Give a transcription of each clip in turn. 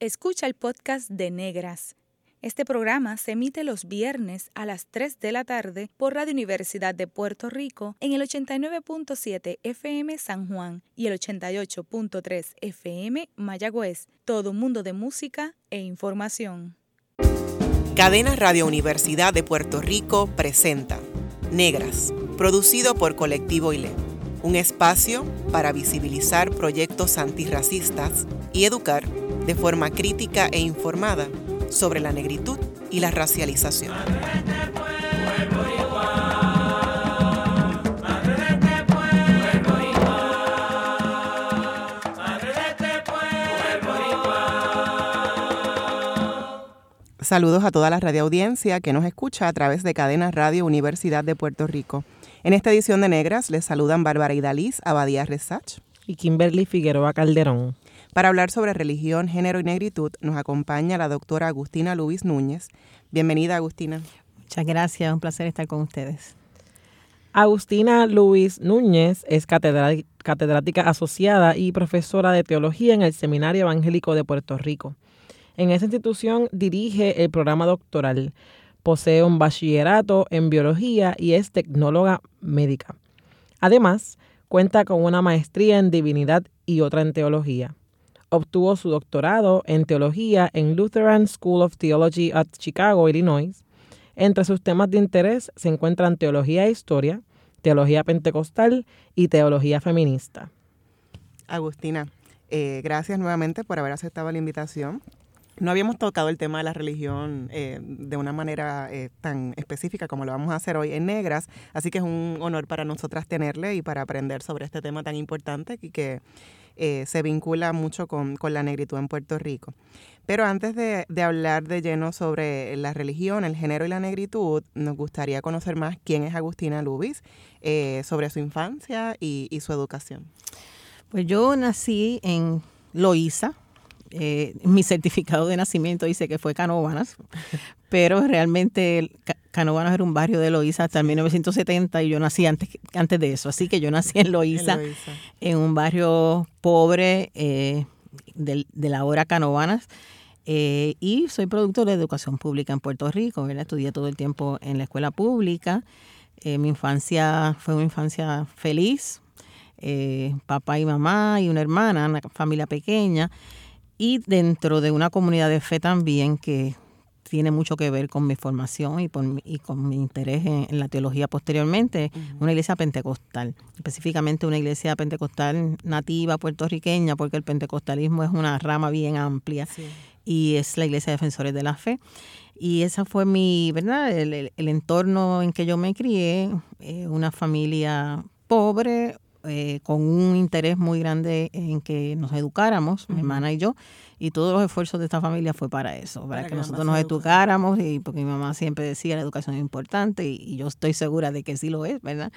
Escucha el podcast de Negras. Este programa se emite los viernes a las 3 de la tarde por Radio Universidad de Puerto Rico en el 89.7 FM San Juan y el 88.3 FM Mayagüez. Todo un mundo de música e información. Cadena Radio Universidad de Puerto Rico presenta Negras, producido por Colectivo ILE, un espacio para visibilizar proyectos antirracistas y educar de forma crítica e informada sobre la negritud y la racialización. Saludos a toda la radioaudiencia que nos escucha a través de Cadena Radio Universidad de Puerto Rico. En esta edición de Negras les saludan Bárbara Idaliz, Abadía Resach y Kimberly Figueroa Calderón. Para hablar sobre religión, género y negritud nos acompaña la doctora Agustina Luis Núñez. Bienvenida, Agustina. Muchas gracias, un placer estar con ustedes. Agustina Luis Núñez es catedrática asociada y profesora de teología en el Seminario Evangélico de Puerto Rico. En esa institución dirige el programa doctoral, posee un bachillerato en biología y es tecnóloga médica. Además, cuenta con una maestría en divinidad y otra en teología. Obtuvo su doctorado en teología en Lutheran School of Theology at Chicago, Illinois. Entre sus temas de interés se encuentran teología e historia, teología pentecostal y teología feminista. Agustina, eh, gracias nuevamente por haber aceptado la invitación. No habíamos tocado el tema de la religión eh, de una manera eh, tan específica como lo vamos a hacer hoy en Negras, así que es un honor para nosotras tenerle y para aprender sobre este tema tan importante y que eh, se vincula mucho con, la negritud en Puerto Rico. Pero antes de, hablar de lleno sobre la religión, el género y la negritud, nos gustaría conocer más quién es Agustina Lubis, eh, sobre su infancia y, y su educación. Pues yo nací en Loíza, eh, mi certificado de nacimiento dice que fue Canóvanas, pero realmente Canóvanas era un barrio de Loíza hasta 1970 y yo nací antes, antes de eso. Así que yo nací en Loíza, en, un barrio pobre eh, de, la hora Canóvanas. Eh, y soy productor de educación pública en Puerto Rico. Estudié todo el tiempo en la escuela pública. mi infancia fue una infancia feliz. papá y mamá y una hermana, una familia pequeña y dentro de una comunidad de fe también que tiene mucho que ver con mi formación y, y con mi interés en, la teología posteriormente, una iglesia pentecostal, específicamente una iglesia pentecostal nativa puertorriqueña, porque el pentecostalismo es una rama bien amplia y es la iglesia de defensores de la fe. Y esa fue mi, ¿verdad? El, entorno en que yo me crié, eh, una familia pobre, eh, con un interés muy grande en que nos educáramos, mi hermana y yo, y todos los esfuerzos de esta familia fue para eso, para, que, nosotros nos educáramos, y porque mi mamá siempre decía la educación es importante, y, yo estoy segura de que sí lo es, ¿verdad?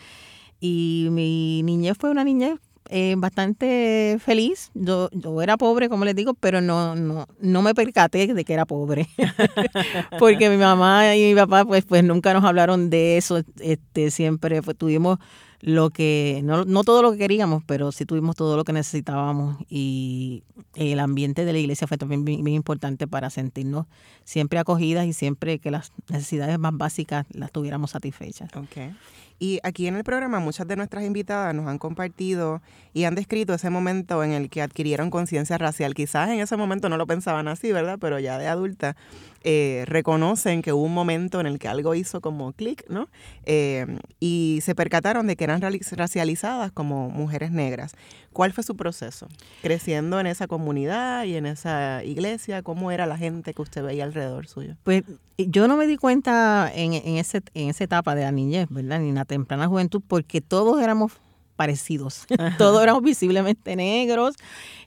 Y mi niñez fue una niñez eh, bastante feliz. Yo, yo era pobre, como les digo, pero no, no, no me percaté de que era pobre. Porque mi mamá y mi papá, pues, pues nunca nos hablaron de eso. Este, siempre tuvimos lo que, no, no todo lo que queríamos, pero sí tuvimos todo lo que necesitábamos y el ambiente de la iglesia fue también bien, importante para sentirnos siempre acogidas y siempre que las necesidades más básicas las tuviéramos satisfechas. Okay. Y aquí en el programa muchas de nuestras invitadas nos han compartido y han descrito ese momento en el que adquirieron conciencia racial. Quizás en ese momento no lo pensaban así, ¿verdad? Pero ya de adulta eh, reconocen que hubo un momento en el que algo hizo como clic, ¿no? Eh, y se percataron de que eran racializadas como mujeres negras. ¿Cuál fue su proceso? Creciendo en esa comunidad y en esa iglesia, ¿cómo era la gente que usted veía alrededor suyo? Pues yo no me di cuenta en, en, ese, en esa etapa de la niñez, ¿verdad? Ni en la temprana juventud, porque todos éramos parecidos. Todos éramos visiblemente negros.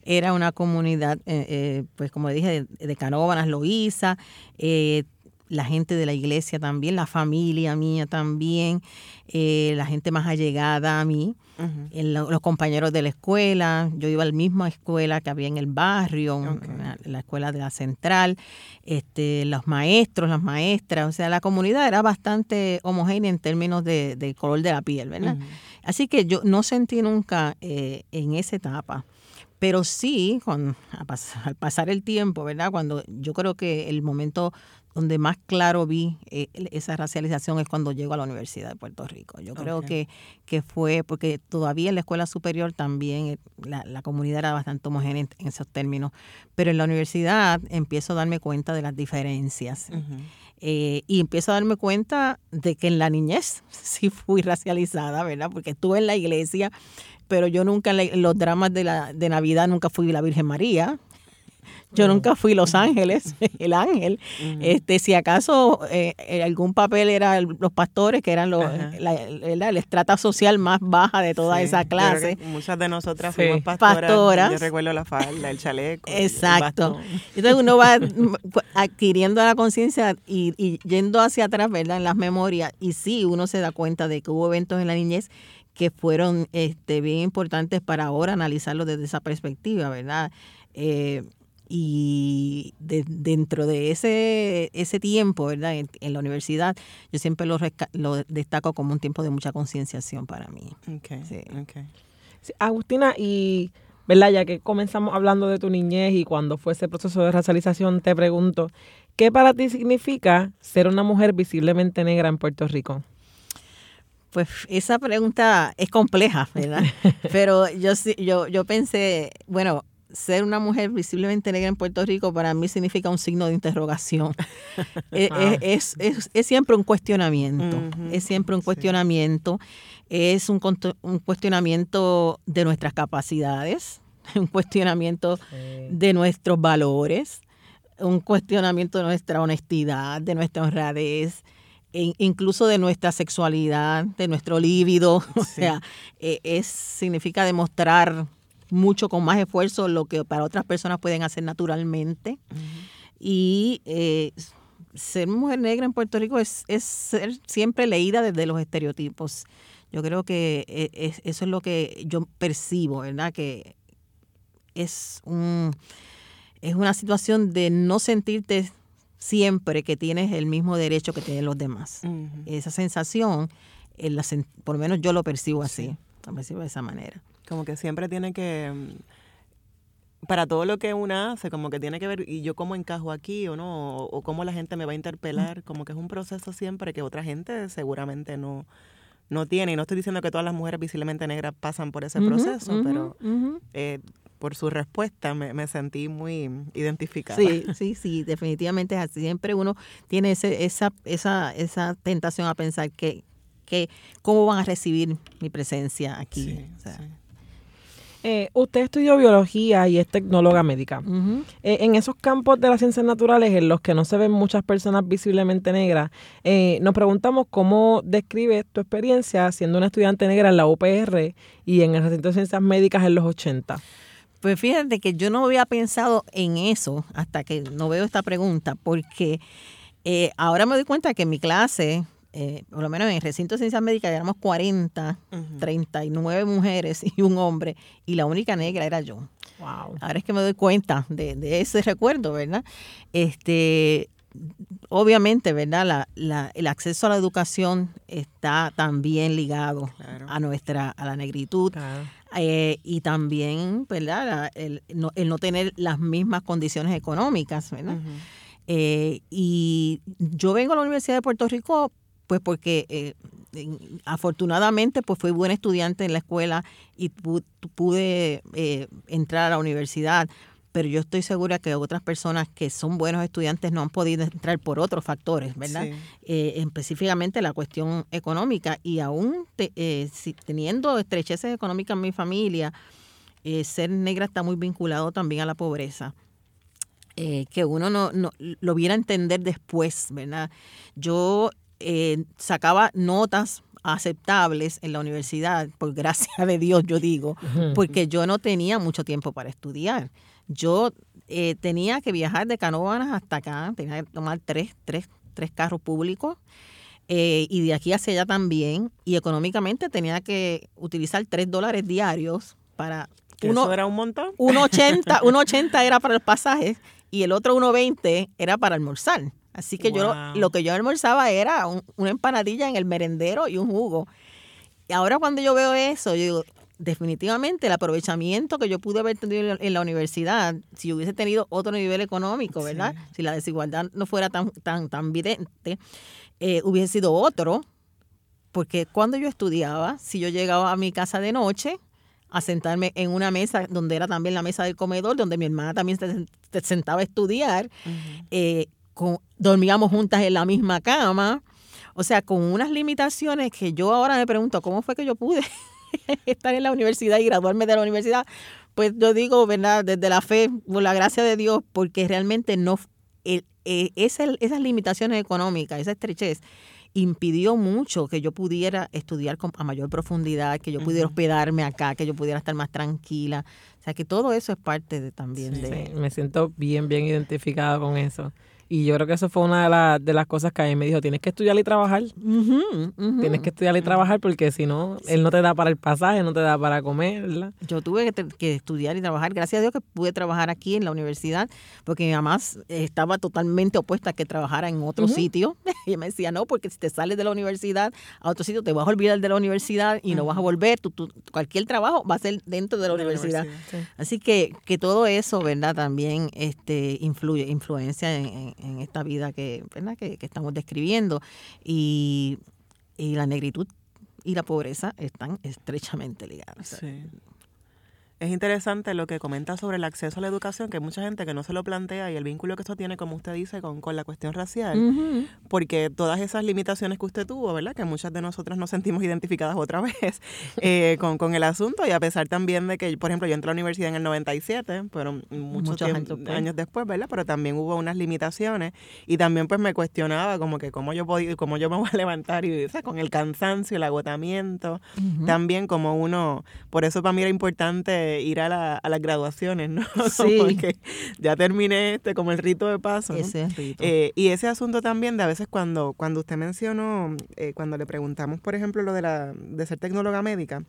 Era una comunidad, eh, eh, pues como dije, de, de Canóvanas, Loíza, eh, la gente de la iglesia también, la familia mía también, la gente más allegada a mí, los compañeros de la escuela. Yo iba a la misma escuela que había en el barrio, la, escuela de la central, este, los maestros, las maestras. O sea, la comunidad era bastante homogénea en términos de, color de la piel, ¿verdad? Así que yo no sentí nunca eh, en esa etapa pero sí, con, al pasar el tiempo, ¿verdad? Cuando yo creo que el momento donde más claro vi eh, esa racialización es cuando llego a la Universidad de Puerto Rico. Yo creo que, que fue porque todavía en la escuela superior también eh, la, comunidad era bastante homogénea en, esos términos, pero en la universidad empiezo a darme cuenta de las diferencias. Eh, y empiezo a darme cuenta de que en la niñez sí fui racializada, ¿verdad? Porque estuve en la iglesia, pero yo nunca en los dramas de, la, de Navidad nunca fui la Virgen María. Yo nunca fui Los Ángeles, el ángel. Este, si acaso eh, eh, algún papel era los pastores, que eran los, la, la, estrata social más baja de toda esa clase. Muchas de nosotras fuimos pastoras. Yo recuerdo la falda, el chaleco. Exacto. Entonces uno va adquiriendo la conciencia y, y, yendo hacia atrás, ¿verdad? En las memorias. Y sí, uno se da cuenta de que hubo eventos en la niñez que fueron este, bien importantes para ahora analizarlo desde esa perspectiva, ¿verdad? Eh, y dentro de ese, ese tiempo, ¿verdad? En, la universidad, yo siempre lo, lo, destaco como un tiempo de mucha concienciación para mí. Agustina, y ¿verdad? ya que comenzamos hablando de tu niñez y cuando fue ese proceso de racialización, te pregunto, ¿qué para ti significa ser una mujer visiblemente negra en Puerto Rico? Pues esa pregunta es compleja, ¿verdad? Pero yo, yo, yo pensé, bueno, ser una mujer visiblemente negra en Puerto Rico para mí significa un signo de interrogación. Eh, ah. es, siempre un cuestionamiento, es siempre un cuestionamiento, es un, un, cuestionamiento de nuestras capacidades, un cuestionamiento de nuestros valores, un cuestionamiento de nuestra honestidad, de nuestra honradez, e incluso de nuestra sexualidad, de nuestro líbido. O sea, e, es, significa demostrar mucho con más esfuerzo lo que para otras personas pueden hacer naturalmente. Y eh, ser mujer negra en Puerto Rico es, ser siempre leída desde los estereotipos. Yo creo que eh, eso es lo que yo percibo, ¿verdad? Que es un es una situación de no sentirte siempre que tienes el mismo derecho que tienen los demás. Esa sensación, por lo menos yo lo percibo así, lo percibo de esa manera. Como que siempre tiene que, mm, para todo lo que una hace, como que tiene que ver, y yo cómo encajo aquí o no, o, cómo la gente me va a interpelar, como que es un proceso siempre que otra gente seguramente no, no tiene. Y no estoy diciendo que todas las mujeres visiblemente negras pasan por ese proceso, pero eh, por su respuesta me, me, sentí muy identificada. Sí, sí, sí, definitivamente es así. Siempre uno tiene ese, esa, esa, esa tentación a pensar que, que cómo van a recibir mi presencia aquí. Eh, usted estudió biología y es tecnóloga médica. Eh, en esos campos de las ciencias naturales en los que no se ven muchas personas visiblemente negras, eh, nos preguntamos cómo describe tu experiencia siendo una estudiante negra en la UPR y en el recinto de ciencias médicas en los 80. Pues fíjate que yo no había pensado en eso hasta que no veo esta pregunta, porque ahora me doy cuenta que en mi clase eh, por lo menos en el recinto de ciencias médicas éramos 40, 39 mujeres y un hombre, y la única negra era yo. Wow. Ahora es que me doy cuenta de, ese recuerdo, ¿verdad? Este, obviamente, ¿verdad? La, el acceso a la educación está también ligado a nuestra, a la negritud. Eh, y también, ¿verdad? El no, el no, tener las mismas condiciones económicas, ¿verdad? Eh, y yo vengo a la Universidad de Puerto Rico pues porque eh, afortunadamente pues fui buena estudiante en la escuela y pude eh, entrar a la universidad, pero yo estoy segura que otras personas que son buenos estudiantes no han podido entrar por otros factores, ¿verdad? Eh, específicamente la cuestión económica y aún teniendo estrecheces económicas en mi familia, ser negra está muy vinculado también a la pobreza. que uno no, no, lo viera entender después, ¿verdad? Yo eh, sacaba notas aceptables en la universidad, por gracia de Dios yo digo, porque yo no tenía mucho tiempo para estudiar. Yo eh, tenía que viajar de Canóvanas hasta acá, tenía que tomar tres, tres, tres carros públicos. Eh, y de aquí hacia allá también, y económicamente tenía que utilizar tres dólares diarios para... Uno, ¿Eso era un montón? 1.80 era para el pasaje y el otro 1.20 era para almorzar. Así que yo lo que yo almorzaba era una empanadilla en el merendero y un jugo. Y ahora cuando yo veo eso, yo digo, definitivamente el aprovechamiento que yo pude haber tenido en la universidad, si hubiese tenido otro nivel económico, ¿verdad? Si la desigualdad no fuera tan, tan, tan evidente, eh, hubiese sido otro. Porque cuando yo estudiaba, si yo llegaba a mi casa de noche, a sentarme en una mesa donde era también la mesa del comedor, donde mi hermana también se, sentaba a estudiar, eh, dormíamos juntas en la misma cama, o sea, con unas limitaciones que yo ahora me pregunto, ¿cómo fue que yo pude estar en la universidad y graduarme de la universidad? Pues yo digo, ¿verdad? Desde la fe, por la gracia de Dios, porque realmente no, el, eh, esas limitaciones económicas, esa estrechez, impidió mucho que yo pudiera estudiar con, a mayor profundidad, que yo pudiera hospedarme acá, que yo pudiera estar más tranquila. O sea, que todo eso es parte de, también de... me siento bien, bien identificada con eso. Y yo creo que eso fue una de, de las cosas que a mí me dijo, tienes que estudiar y trabajar. Tienes que estudiar y trabajar porque si no, él no te da para el pasaje, no te da para comer. Yo tuve que, estudiar y trabajar. Gracias a Dios que pude trabajar aquí en la universidad porque mi mamá estaba totalmente opuesta a que trabajara en otro sitio. Y me decía, no, porque si te sales de la universidad a otro sitio, te vas a olvidar de la universidad y no vas a volver. Tu, cualquier trabajo va a ser dentro de la universidad. Así que, que todo eso, ¿verdad? También este, influye, influencia en en esta vida que, que, estamos describiendo. Y, y, la negritud y la pobreza están estrechamente ligadas. Es interesante lo que comenta sobre el acceso a la educación, que hay mucha gente que no se lo plantea y el vínculo que esto tiene, como usted dice, con, con la cuestión racial, porque todas esas limitaciones que usted tuvo, ¿verdad? Que muchas de nosotras nos sentimos identificadas otra vez eh, con, con, el asunto. Y a pesar también de que, por ejemplo, yo entré a la universidad en el 97, pero muchos, años, después, ¿verdad? Pero también hubo unas limitaciones. Y también pues me cuestionaba como que cómo yo podía, cómo yo me voy a levantar y, con el cansancio, el agotamiento, también como uno, por eso para mí era importante ir a, la, a las graduaciones, ¿no? Sí. Porque ya terminé este como el rito de paso. Ese rito. Eh, y ese asunto también de a veces cuando, cuando usted mencionó, eh, cuando le preguntamos, por ejemplo, lo de, la, de ser tecnóloga médica,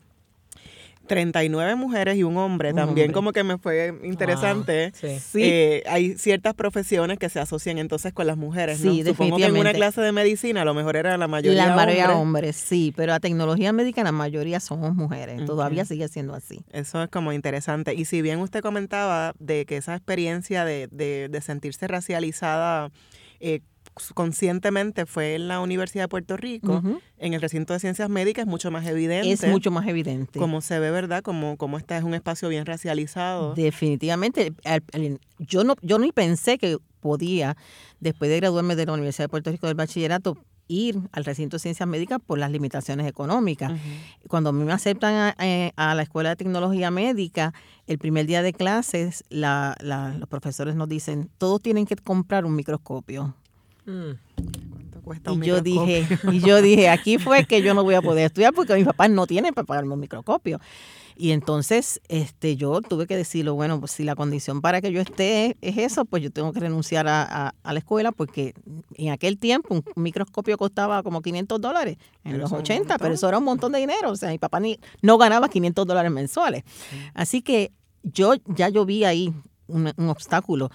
39 mujeres y un hombre. También como que me fue interesante. sí. Eh, hay ciertas profesiones que se asocian entonces con las mujeres, ¿no? Sí, Supongo que en una clase de medicina a lo mejor era la mayoría La mayoría hombres. sí, pero a tecnología médica la mayoría somos mujeres. Todavía sigue siendo así. Eso es como interesante. Y si bien usted comentaba de que esa experiencia de, de, de sentirse racializada eh, conscientemente fue en la Universidad de Puerto Rico, en el recinto de ciencias médicas es mucho más evidente. Es mucho más evidente. Como se ve, ¿verdad? Como, como este es un espacio bien racializado. Definitivamente. Yo no, yo ni pensé que podía, después de graduarme de la Universidad de Puerto Rico del bachillerato, ir al recinto de ciencias médicas por las limitaciones económicas. Cuando a mí me aceptan a, eh, a, la Escuela de Tecnología Médica, el primer día de clases, la, la, los profesores nos dicen, todos tienen que comprar un microscopio. Mm. y yo dije, y yo dije, aquí fue que yo no voy a poder estudiar porque mis papás no tienen para pagarme un microscopio. Y entonces este, yo tuve que decirlo, bueno, pues si la condición para que yo esté es eso, pues yo tengo que renunciar a, la escuela porque en aquel tiempo un microscopio costaba como 500 dólares en los 80, pero eso era un montón de dinero. O sea, mi papá ni, no ganaba 500 dólares mensuales. Así que yo ya yo vi ahí un, un obstáculo.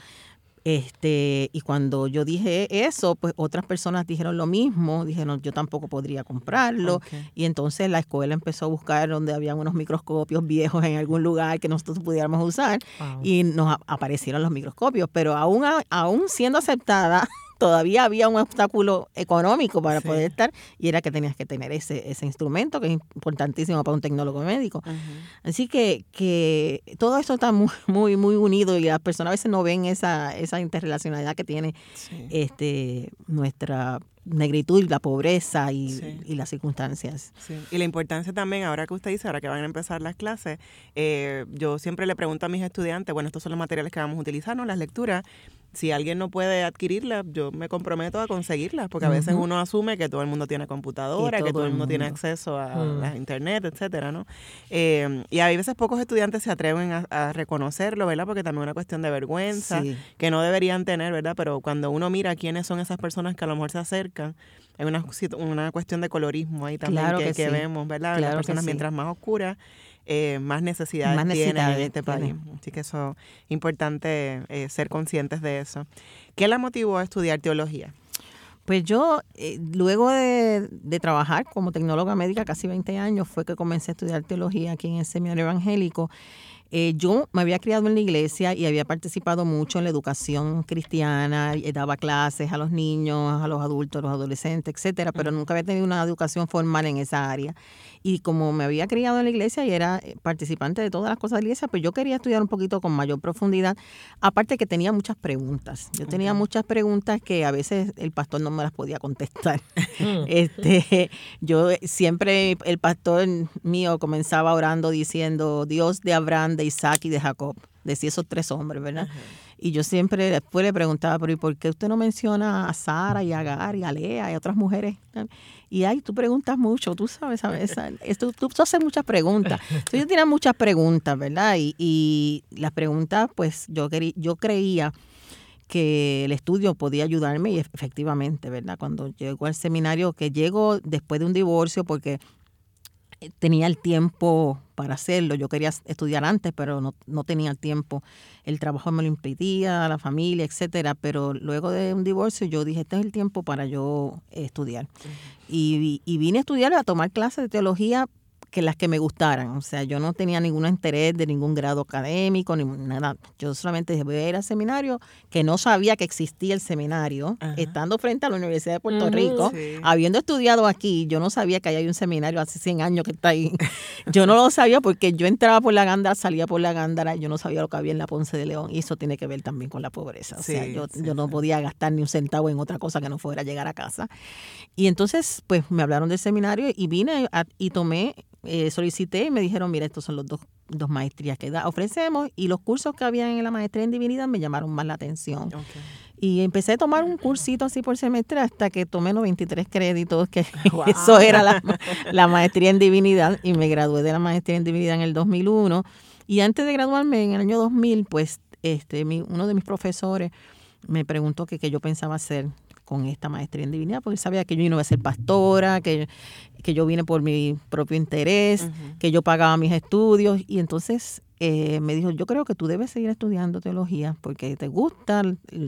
Este, y cuando yo dije eso, pues otras personas dijeron lo mismo, dijeron yo tampoco podría comprarlo. Y entonces la escuela empezó a buscar donde había unos microscopios viejos en algún lugar que nosotros pudiéramos usar y nos aparecieron los microscopios. Pero aún, aún siendo aceptada todavía había un obstáculo económico para poder estar y era que tenías que tener ese, ese instrumento que es importantísimo para un tecnólogo médico. Así que, que todo eso está muy, muy, muy unido y las personas a veces no ven esa, esa interrelacionalidad que tiene este nuestra negritud y la pobreza y, las circunstancias. Y la importancia también, ahora que usted dice, ahora que van a empezar las clases, eh, yo siempre le pregunto a mis estudiantes, bueno, estos son los materiales que vamos a utilizar, ¿no? Las lecturas, si alguien no puede adquirirlas, yo me comprometo a conseguirlas, porque a veces uno asume que todo el mundo tiene computadora, que todo el mundo, tiene acceso a la internet, etcétera, ¿no? Eh, y a veces pocos estudiantes se atreven a, reconocerlo, ¿verdad? Porque también es una cuestión de vergüenza que no deberían tener, ¿verdad? Pero cuando uno mira quiénes son esas personas que a lo mejor se acercan, hay una, una cuestión de colorismo ahí también que, vemos, ¿verdad? Las personas mientras más oscuras eh, más necesidades tienen en este país. Así que eso es importante eh, ser conscientes de eso. ¿Qué la motivó a estudiar teología? Pues yo, eh, luego de, de, trabajar como tecnóloga médica casi 20 años, fue que comencé a estudiar teología aquí en el seminario evangélico. Eh, yo me había criado en la iglesia y había participado mucho en la educación cristiana, y daba clases a los niños, a los adultos, a los adolescentes, etcétera, pero nunca había tenido una educación formal en esa área. Y como me había criado en la iglesia y era eh, participante de todas las cosas de la iglesia, pues yo quería estudiar un poquito con mayor profundidad. Aparte que tenía muchas preguntas. Yo tenía muchas preguntas que a veces el pastor no me las podía contestar. Este, yo siempre, el pastor mío comenzaba orando diciendo, Dios de Abraham, de Isaac y de Jacob. Decía esos tres hombres, ¿verdad? Y yo siempre después le preguntaba, pero ¿y por qué usted no menciona a Sara y a Agar y a Lea y a otras mujeres? Y ay, tú preguntas mucho, tú sabes, sabes, tú, tú, haces muchas preguntas. Yo tenía muchas preguntas, ¿verdad? Y, y las preguntas, pues yo, yo creía que el estudio podía ayudarme y efectivamente, ¿verdad? Cuando llego al seminario, que llego después de un divorcio porque tenía el tiempo para hacerlo. Yo quería estudiar antes, pero no, no tenía el tiempo. El trabajo me lo impedía, la familia, etcétera. Pero luego de un divorcio, yo dije, este es el tiempo para yo estudiar. y, y, vine a estudiar, a tomar clases de teología que las que me gustaran. O sea, yo no tenía ningún interés de ningún grado académico, ni nada. Yo solamente dije, voy a ir al seminario, que no sabía que existía el seminario, estando frente a la Universidad de Puerto Rico, habiendo estudiado aquí, yo no sabía que hay un seminario hace 100 años que está ahí. yo no lo sabía porque yo entraba por la gándara, salía por la gándara, yo no sabía lo que había en la Ponce de León, y eso tiene que ver también con la pobreza. O sea, yo, yo no podía gastar ni un centavo en otra cosa que no fuera llegar a casa. Y entonces, pues me hablaron del seminario y vine y tomé eh, solicité y me dijeron, mira, estos son los dos, dos maestrías que da, ofrecemos y los cursos que había en la maestría en divinidad me llamaron más la atención. Y empecé a tomar un cursito así por semestre hasta que tomé 93 créditos, que eso era la, la, maestría en divinidad y me gradué de la maestría en divinidad en el 2001. Y antes de graduarme en el año 2000, pues este, mi, uno de mis profesores me preguntó que qué yo pensaba hacer con esta maestría en divinidad, porque sabía que yo no iba a ser pastora, que, que yo vine por mi propio interés, que yo pagaba mis estudios. Y entonces eh, me dijo, yo creo que tú debes seguir estudiando teología porque te gusta,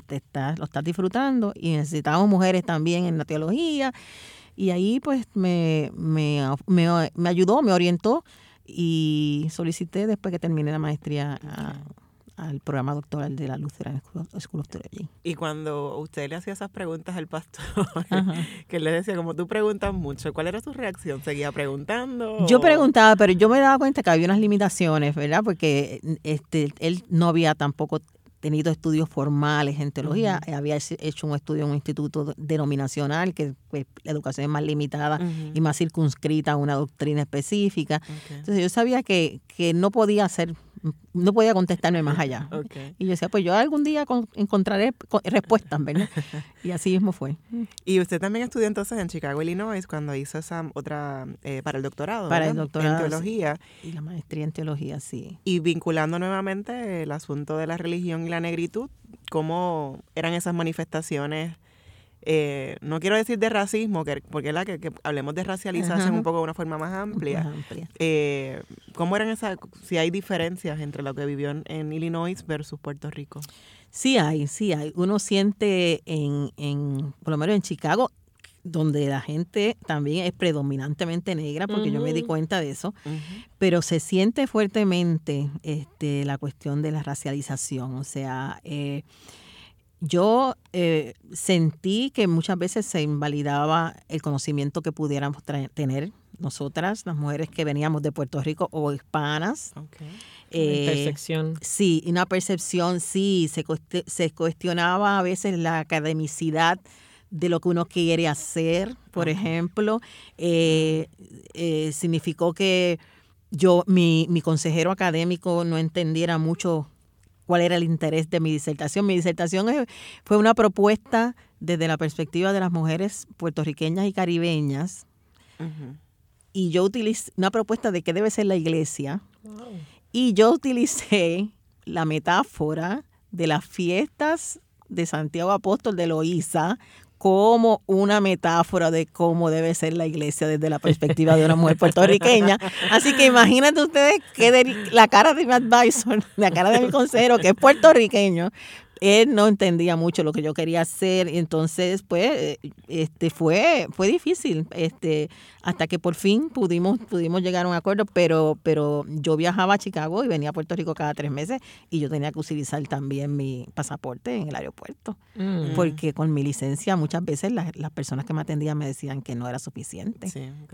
te estás, lo estás disfrutando y necesitamos mujeres también en la teología. Y ahí pues me, me, me, ayudó, me orientó y solicité después que terminé la maestría al programa doctoral de la Lutheran School of Theology. Y cuando usted le hacía esas preguntas al pastor, que le decía, como tú preguntas mucho, ¿cuál era su reacción? ¿Seguía preguntando? Yo preguntaba, pero yo me daba cuenta que había unas limitaciones, ¿verdad? Porque este, él no había tampoco tenido estudios formales en teología, había hecho un estudio en un instituto denominacional, que pues, la educación es más limitada y más circunscrita a una doctrina específica. Entonces yo sabía que, que no podía hacer no podía contestarme más allá. Y yo decía, pues yo algún día encontraré respuestas, ¿verdad? Y así mismo fue. Y usted también estudió entonces en Chicago, Illinois, cuando hizo esa otra, eh, para el doctorado. Para el doctorado. En teología. Y la maestría en teología, sí. Y vinculando nuevamente el asunto de la religión y la negritud, ¿cómo eran esas manifestaciones? Eh, no quiero decir de racismo, que, porque la que, que hablemos de racialización un poco de una forma más amplia. Eh, ¿Cómo eran esas, si hay diferencias entre lo que vivió en, Illinois versus Puerto Rico? Sí hay, sí hay. Uno siente en, en, por lo menos en Chicago, donde la gente también es predominantemente negra, porque yo me di cuenta de eso, pero se siente fuertemente este, la cuestión de la racialización. O sea, eh, yo eh, sentí que muchas veces se invalidaba el conocimiento que pudiéramos tener nosotras, las mujeres que veníamos de Puerto Rico o hispanas. Eh, percepción. Sí, una percepción, sí, se, se cuestionaba a veces la academicidad de lo que uno quiere hacer, por ejemplo. Eh, significó que yo, mi, mi consejero académico no entendiera mucho cuál era el interés de mi disertación. Mi disertación fue una propuesta desde la perspectiva de las mujeres puertorriqueñas y caribeñas. Y yo utilicé una propuesta de qué debe ser la iglesia. Y yo utilicé la metáfora de las fiestas de Santiago Apóstol de Loíza como una metáfora de cómo debe ser la iglesia desde la perspectiva de una mujer puertorriqueña. Así que imagínate ustedes que la cara de mi advisor, la cara de mi consejero, que es puertorriqueño, él no entendía mucho lo que yo quería hacer y entonces pues este fue fue difícil este hasta que por fin pudimos pudimos llegar a un acuerdo pero pero yo viajaba a Chicago y venía a Puerto Rico cada tres meses y yo tenía que utilizar también mi pasaporte en el aeropuerto mm. porque con mi licencia muchas veces las, las, personas que me atendían me decían que no era suficiente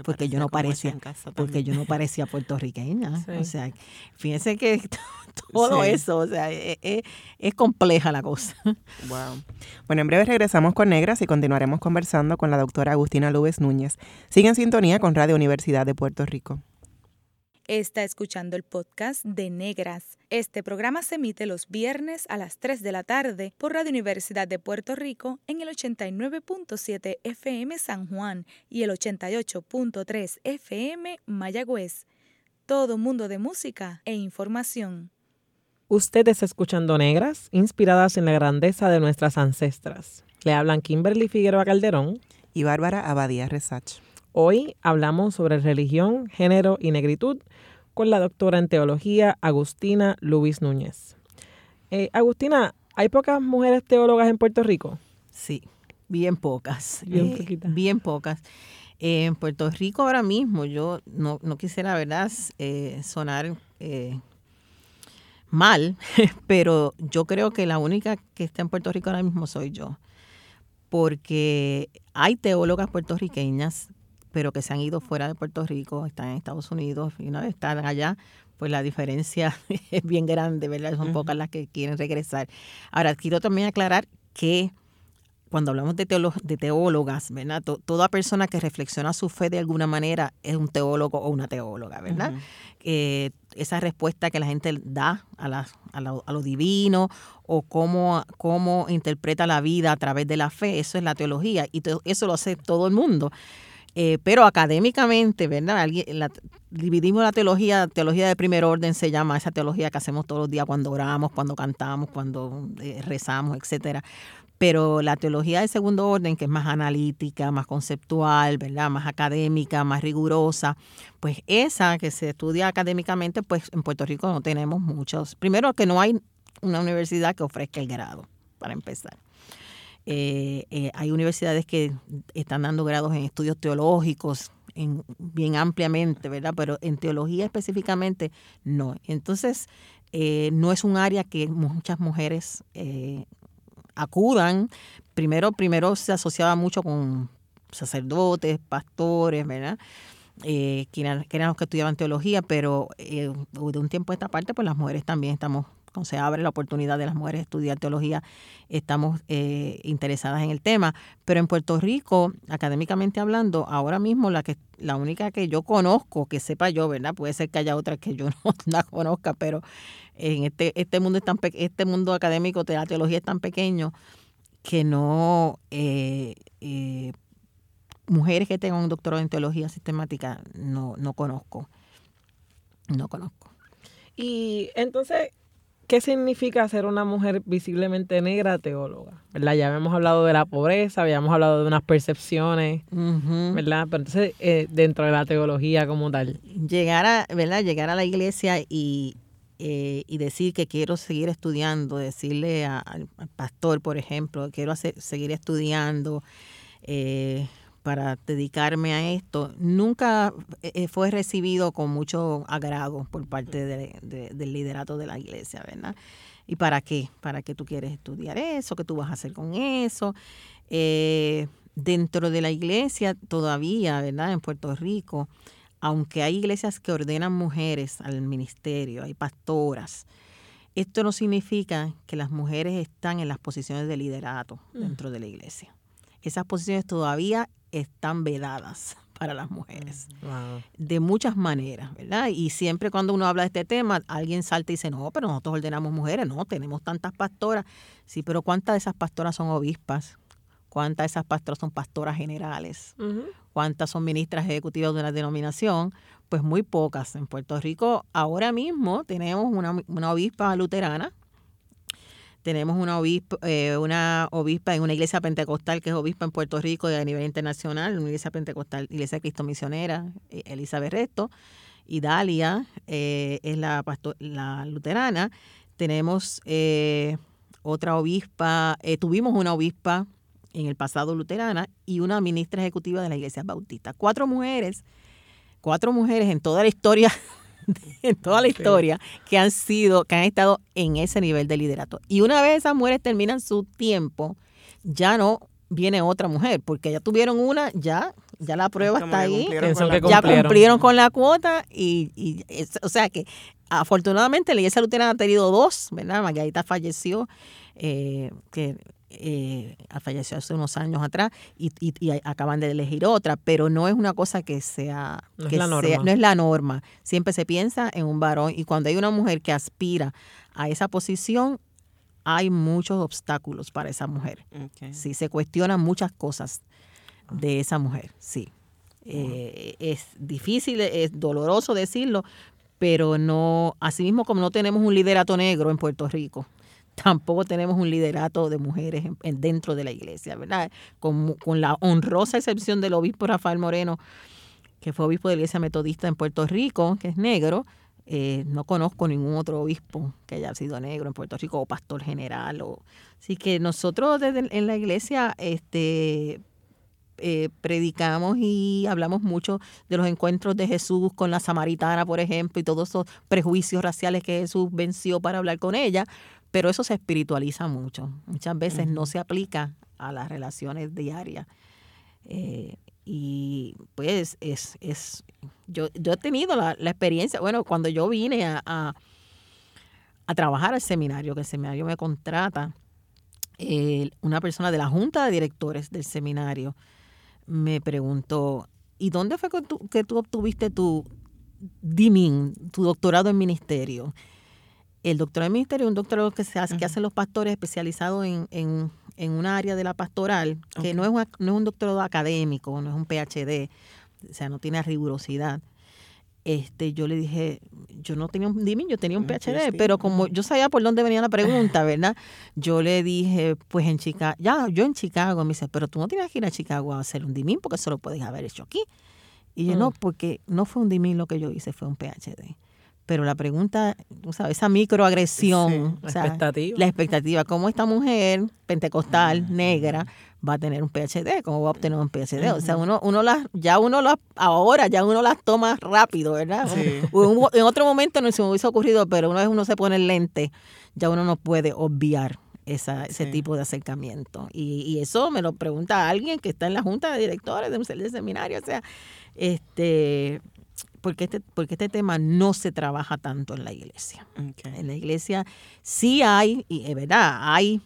porque yo no parecía porque yo no parecía puertorriqueña o sea fíjense que todo eso o sea es, es, es compleja la cosa wow bueno en breve regresamos con negras y continuaremos conversando con la doctora Agustina López Núñez siguen sintonizando con Radio Universidad de Puerto Rico. Está escuchando el podcast de Negras. Este programa se emite los viernes a las 3 de la tarde por Radio Universidad de Puerto Rico en el 89.7 FM San Juan y el 88.3 FM Mayagüez. Todo mundo de música e información. Usted está escuchando Negras, inspiradas en la grandeza de nuestras ancestras. Le hablan Kimberly Figueroa Calderón y Bárbara Abadía Resach. Hoy hablamos sobre religión, género y negritud con la doctora en teología Agustina Luis Núñez. Eh, Agustina, ¿hay pocas mujeres teólogas en Puerto Rico? Sí, bien pocas. Bien, eh, bien pocas. en Puerto Rico ahora mismo, yo no, no quisiera, ¿verdad?, eh, sonar mal, pero yo creo que la única que está en Puerto Rico ahora mismo soy yo. Porque hay teólogas puertorriqueñas pero que se han ido fuera de Puerto Rico, están en Estados Unidos y una vez están allá, pues la diferencia es bien grande, ¿verdad? Son pocas las que quieren regresar. Ahora, quiero también aclarar que cuando hablamos de, de teólogas, ¿verdad? toda persona que reflexiona su fe de alguna manera es un teólogo o una teóloga, ¿verdad? Eh, esa respuesta que la gente da a, la, a, lo, divino o cómo, cómo interpreta la vida a través de la fe, eso es la teología y eso lo hace todo el mundo. Eh, pero académicamente, ¿verdad? dividimos la teología, teología de primer orden se llama esa teología que hacemos todos los días cuando oramos, cuando cantamos, cuando eh, rezamos, etcétera. Pero la teología de segundo orden, que es más analítica, más conceptual, ¿verdad? Más académica, más rigurosa, pues esa que se estudia académicamente, pues en Puerto Rico no tenemos muchos. Primero que no hay una universidad que ofrezca el grado, para empezar. Eh, eh, hay universidades que están dando grados en estudios teológicos en, bien ampliamente, ¿verdad? Pero en teología específicamente no. Entonces, eh, no es un área que muchas mujeres acudan. Primero, primero se asociaba mucho con sacerdotes, pastores, ¿verdad? Eh, que, eran, los que estudiaban teología, pero de un tiempo a esta parte, pues las mujeres también estamos cuando se abre la oportunidad de las mujeres estudiar teología, estamos eh, interesadas en el tema. Pero en Puerto Rico, académicamente hablando, ahora mismo la que la única que yo conozco, que sepa yo, ¿verdad? Puede ser que haya otra que yo no la conozca, pero en este, este mundo es tan este mundo académico de la teología es tan pequeño que no eh, eh, mujeres que tengan un doctorado en teología sistemática no, no conozco. No conozco. Y entonces, ¿Qué significa ser una mujer visiblemente negra teóloga? ¿Verdad? Ya habíamos hablado de la pobreza, habíamos hablado de unas percepciones, ¿verdad? Pero entonces, eh, dentro de la teología como tal. Llegar a, ¿verdad? Llegar a la iglesia y, eh, y decir que quiero seguir estudiando, decirle al pastor, por ejemplo, quiero seguir estudiando, eh, para dedicarme a esto, nunca eh, fue recibido con mucho agrado por parte del liderato de la iglesia, ¿verdad? ¿Y para qué? ¿Para qué tú quieres estudiar eso? ¿Qué tú vas a hacer con eso? Eh, dentro de la iglesia todavía, ¿verdad? En Puerto Rico, aunque hay iglesias que ordenan mujeres al ministerio, hay pastoras, esto no significa que las mujeres están en las posiciones de liderato mm. dentro de la iglesia. Esas posiciones todavía están vedadas para las mujeres. Mm, de muchas maneras, ¿verdad? Y siempre cuando uno habla de este tema, alguien salta y dice, no, pero nosotros ordenamos mujeres, no, tenemos tantas pastoras. Sí, pero ¿cuántas de esas pastoras son obispas? ¿Cuántas de esas pastoras son pastoras generales? ¿Cuántas son ministras ejecutivas de una denominación? Pues muy pocas. En Puerto Rico ahora mismo tenemos una, una obispa luterana, tenemos una obispa, eh, una obispa en una iglesia pentecostal que es obispa en Puerto Rico y a nivel internacional, una iglesia pentecostal, iglesia Cristo Misionera, eh, Elizabeth Resto, y Dalia eh, es la, la luterana. Tenemos otra obispa, tuvimos una obispa en el pasado luterana y una ministra ejecutiva de la Iglesia Bautista. Cuatro mujeres, cuatro mujeres en toda la historia, en toda la historia, que han sido, que han estado en ese nivel de liderato. Y una vez esas mujeres terminan su tiempo, ya no viene otra mujer, porque ya tuvieron una, ya, ya la prueba está ahí, ya cumplieron con la cuota y, y o sea que afortunadamente la iglesia luterana ha tenido dos, ¿verdad? Margarita falleció, eh, que eh, falleció hace unos años atrás y, acaban de elegir otra, pero no es una cosa que sea, no, es la norma. no es la norma. Siempre se piensa en un varón y cuando hay una mujer que aspira a esa posición, hay muchos obstáculos para esa mujer. Sí, se cuestionan muchas cosas de esa mujer, sí. Eh, es difícil, es doloroso decirlo, pero no, así mismo como no tenemos un liderato negro en Puerto Rico, tampoco tenemos un liderato de mujeres dentro de la iglesia, ¿verdad? Con, con, la honrosa excepción del obispo Rafael Moreno, que fue obispo de la iglesia metodista en Puerto Rico, que es negro, eh, no conozco ningún otro obispo que haya sido negro en Puerto Rico o pastor general. Así que nosotros desde en la iglesia este, eh, predicamos y hablamos mucho de los encuentros de Jesús con la samaritana, por ejemplo, y todos esos prejuicios raciales que Jesús venció para hablar con ella, pero eso se espiritualiza mucho. Muchas veces no se aplica a las relaciones diarias. Eh, y pues es, es yo, yo he tenido la, experiencia, bueno, cuando yo vine a, a, trabajar al seminario, que el seminario me contrata, eh, una persona de la junta de directores del seminario me preguntó, ¿y dónde fue que tú, que tú obtuviste tu DIMIN, tu doctorado en ministerio? El doctorado en ministerio es un doctorado que, se hace, que hacen los pastores especializados en, en en un área de la pastoral, que no, es no es un doctorado académico, no es un PhD, o sea, no tiene rigurosidad. Este, yo le dije, yo no tenía un dime, yo tenía un PhD, pero como yo sabía por dónde venía la pregunta, ¿verdad? Yo le dije, pues en Chicago, ya, yo en Chicago, me dice, pero tú no tienes que ir a Chicago a hacer un DIMIN porque eso lo puedes haber hecho aquí. Y yo, no, mm. porque no fue un DIMIN lo que yo hice, fue un PhD pero la pregunta, tú sabes, esa microagresión, la expectativa. La expectativa, cómo esta mujer pentecostal, negra, va a tener un PhD, cómo va a obtener un PhD. O sea, uno, uno las, ya uno las, ahora ya uno las toma rápido, ¿verdad? En otro momento no se me hubiese ocurrido, pero una vez uno se pone el lente, ya uno no puede obviar esa, ese tipo de acercamiento. Y, y, eso me lo pregunta alguien que está en la junta de directores de un seminario. O sea, este porque este, porque este tema no se trabaja tanto en la iglesia. En la iglesia sí hay, y es verdad, hay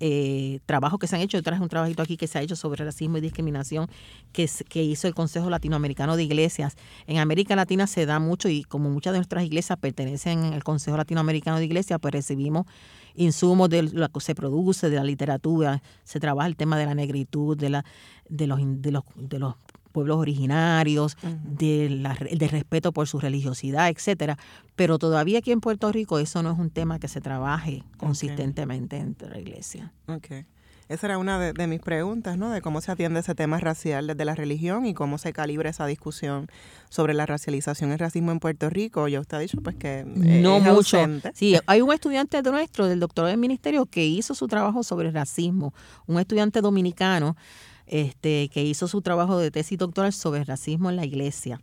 eh, trabajos que se han hecho. Yo traje un trabajito aquí que se ha hecho sobre racismo y discriminación que, que hizo el Consejo Latinoamericano de Iglesias. En América Latina se da mucho y como muchas de nuestras iglesias pertenecen al Consejo Latinoamericano de Iglesias, pues recibimos insumos de lo que se produce, de la literatura, se trabaja el tema de la negritud, de, la, de, los, de, los, de los pueblos originarios, de del respeto por su religiosidad, etcétera. Pero todavía aquí en Puerto Rico eso no es un tema que se trabaje consistentemente entre la iglesia. Okay. Esa era una de, mis preguntas, ¿no? De cómo se atiende ese tema racial desde la religión y cómo se calibra esa discusión sobre la racialización y el racismo en Puerto Rico. Ya usted ha dicho, pues, que eh, no mucho. Sí, hay un estudiante nuestro, del doctorado del ministerio, que hizo su trabajo sobre racismo. Un estudiante dominicano este, que hizo su trabajo de tesis doctoral sobre racismo en la iglesia.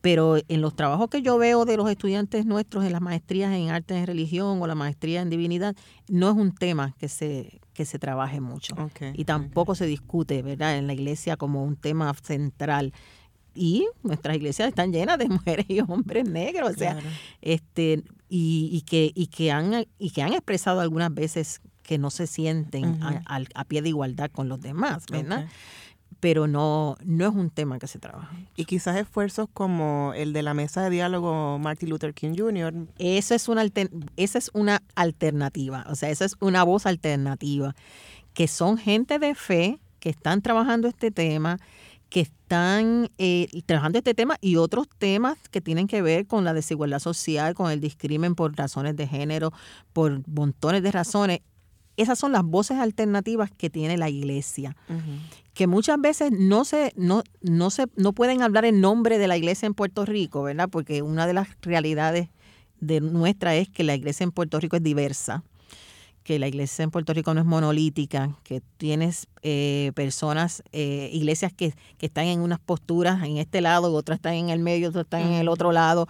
Pero en los trabajos que yo veo de los estudiantes nuestros en las maestrías en arte en religión o la maestría en divinidad, no es un tema que se, que se trabaje mucho. y tampoco se discute, ¿verdad?, en la iglesia como un tema central y nuestras iglesias están llenas de mujeres y hombres negros, o sea, este y, y, que y que han y que han expresado algunas veces que no se sienten a, pie de igualdad con los demás, ¿verdad? Pero no, no es un tema que se trabaja. Y quizás esfuerzos como el de la mesa de diálogo Martin Luther King Jr. Eso es una, esa es una alternativa, o sea, esa es una voz alternativa, que son gente de fe que están trabajando este tema, que están eh, trabajando este tema y otros temas que tienen que ver con la desigualdad social, con el discrimen por razones de género, por montones de razones esas son las voces alternativas que tiene la iglesia, que muchas veces no se, no, no se, no pueden hablar en nombre de la iglesia en Puerto Rico, ¿verdad? Porque una de las realidades de nuestra es que la iglesia en Puerto Rico es diversa que la iglesia en Puerto Rico no es monolítica, que tienes eh, personas, eh, iglesias que, que, están en unas posturas en este lado, otras están en el medio, otras están en el otro lado.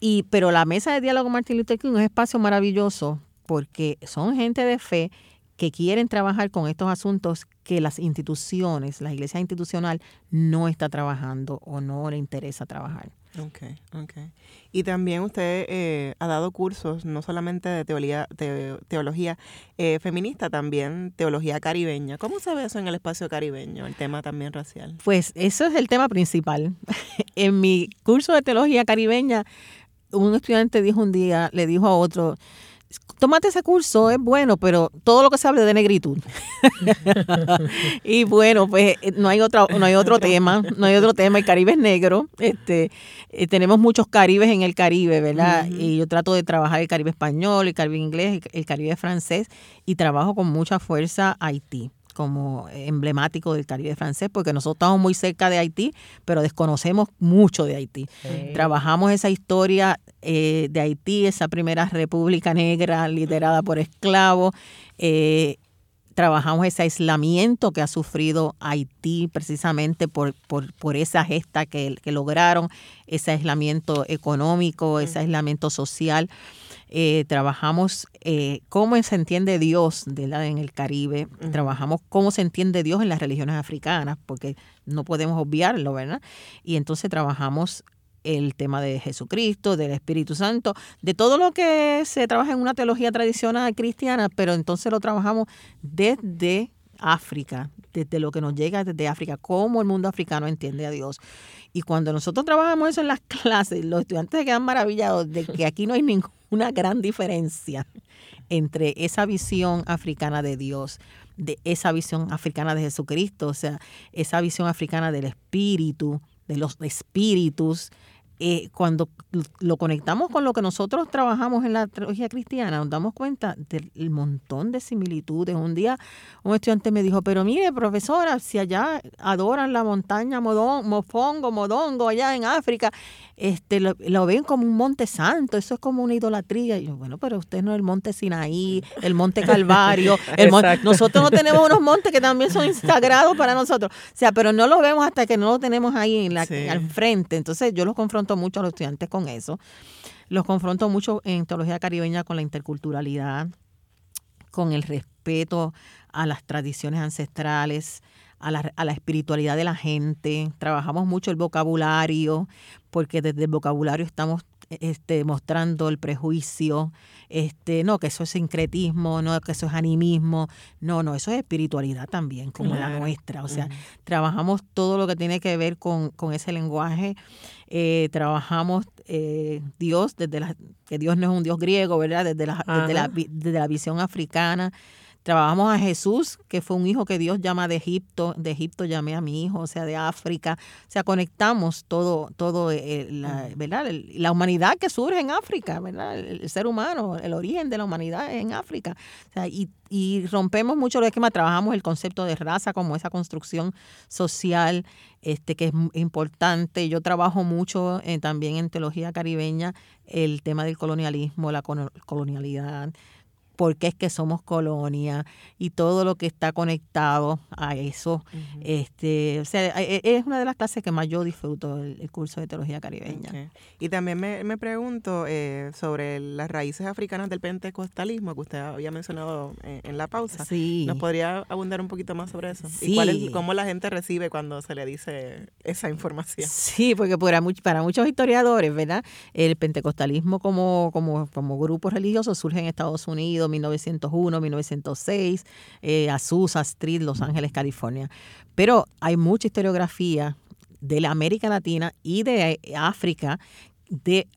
Y, pero la mesa de diálogo Martin Luther King es un espacio maravilloso porque son gente de fe que quieren trabajar con estos asuntos que las instituciones, la iglesia institucional no está trabajando o no le interesa trabajar. Ok, ok. Y también usted eh, ha dado cursos no solamente de teología, teología eh, feminista, también teología caribeña. ¿Cómo se ve eso en el espacio caribeño, el tema también racial? Pues eso es el tema principal. en mi curso de teología caribeña, un estudiante dijo un día, le dijo a otro, tómate ese curso, es bueno, pero todo lo que se hable de negritud. y bueno, pues eh, no hay otra, no hay otro tema, no hay otro tema, el Caribe es negro, este, eh, tenemos muchos Caribes en el Caribe, ¿verdad? Y yo trato de trabajar el Caribe español, el Caribe inglés, el Caribe francés, y trabajo con mucha fuerza Haití como emblemático del Caribe francés, porque nosotros estamos muy cerca de Haití, pero desconocemos mucho de Haití. Trabajamos esa historia eh, de Haití, esa primera república negra liderada por esclavos. Eh, trabajamos ese aislamiento que ha sufrido Haití precisamente por, por, por esa gesta que, que, lograron, ese aislamiento económico, ese aislamiento social. Eh, trabajamos eh, cómo se entiende Dios en el Caribe, trabajamos cómo se entiende Dios en las religiones africanas, porque no podemos obviarlo, ¿verdad? Y entonces trabajamos el tema de Jesucristo, del Espíritu Santo, de todo lo que se trabaja en una teología tradicional cristiana, pero entonces lo trabajamos desde África, desde lo que nos llega desde África, cómo el mundo africano entiende a Dios. Y cuando nosotros trabajamos eso en las clases, los estudiantes se quedan maravillados de que aquí no hay ninguna gran diferencia entre esa visión africana de Dios, de esa visión africana de Jesucristo, o sea, esa visión africana del espíritu, de los espíritus, eh, cuando lo conectamos con lo que nosotros trabajamos en la teología cristiana, nos damos cuenta del montón de similitudes. Un día un estudiante me dijo, pero mire, profesora, si allá adoran la montaña Mofongo, Modongo, allá en África, este, lo, ven como un monte santo, eso es como una idolatría. Y yo, bueno, pero usted no es el monte Sinaí, el monte Calvario, el nosotros no tenemos unos montes que también son sagrados para nosotros. O sea, pero no lo vemos hasta que no lo tenemos ahí en la, al frente. Entonces yo los confronto mucho a los estudiantes con eso. Los confronto mucho en teología caribeña con la interculturalidad, con el respeto a las tradiciones ancestrales, a la, a la, espiritualidad de la gente. Trabajamos mucho el vocabulario, porque desde el vocabulario estamos este, mostrando el prejuicio, este, no, que eso es sincretismo, no, que eso es animismo, no, no, eso es espiritualidad también, como la nuestra. O sea, trabajamos todo lo que tiene que ver con, con ese lenguaje, eh, trabajamos eh, Dios, desde la, que Dios no es un Dios griego, ¿verdad? Desde la, desde la, desde la visión africana. Trabajamos a Jesús, que fue un hijo que Dios llama de Egipto, de Egipto llamé a mi hijo, o sea, de África. O sea, conectamos todo, todo eh, la, ¿verdad? la humanidad que surge en África, ¿verdad? El, ser humano, el origen de la humanidad en África. O sea, y, y rompemos mucho los esquemas, trabajamos el concepto de raza como esa construcción social este, que es importante. Yo trabajo mucho eh, también en teología caribeña el tema del colonialismo, la colonialidad porque es que somos colonia y todo lo que está conectado a eso. este, o sea, e, e, es una de las clases que más yo disfruto, el, curso de teología caribeña. Y también me, me pregunto eh, sobre las raíces africanas del pentecostalismo que usted había mencionado eh, en, la pausa. Sí. ¿Nos podría abundar un poquito más sobre eso? Sí. ¿Y cuál es, cómo la gente recibe cuando se le dice esa información? Sí, porque para, para muchos historiadores, ¿verdad? El pentecostalismo como, como, como grupo religioso surge en Estados Unidos 1901, 1906, eh, Azusa Street, Los Ángeles, California. Pero hay mucha historiografía de la América Latina y de África de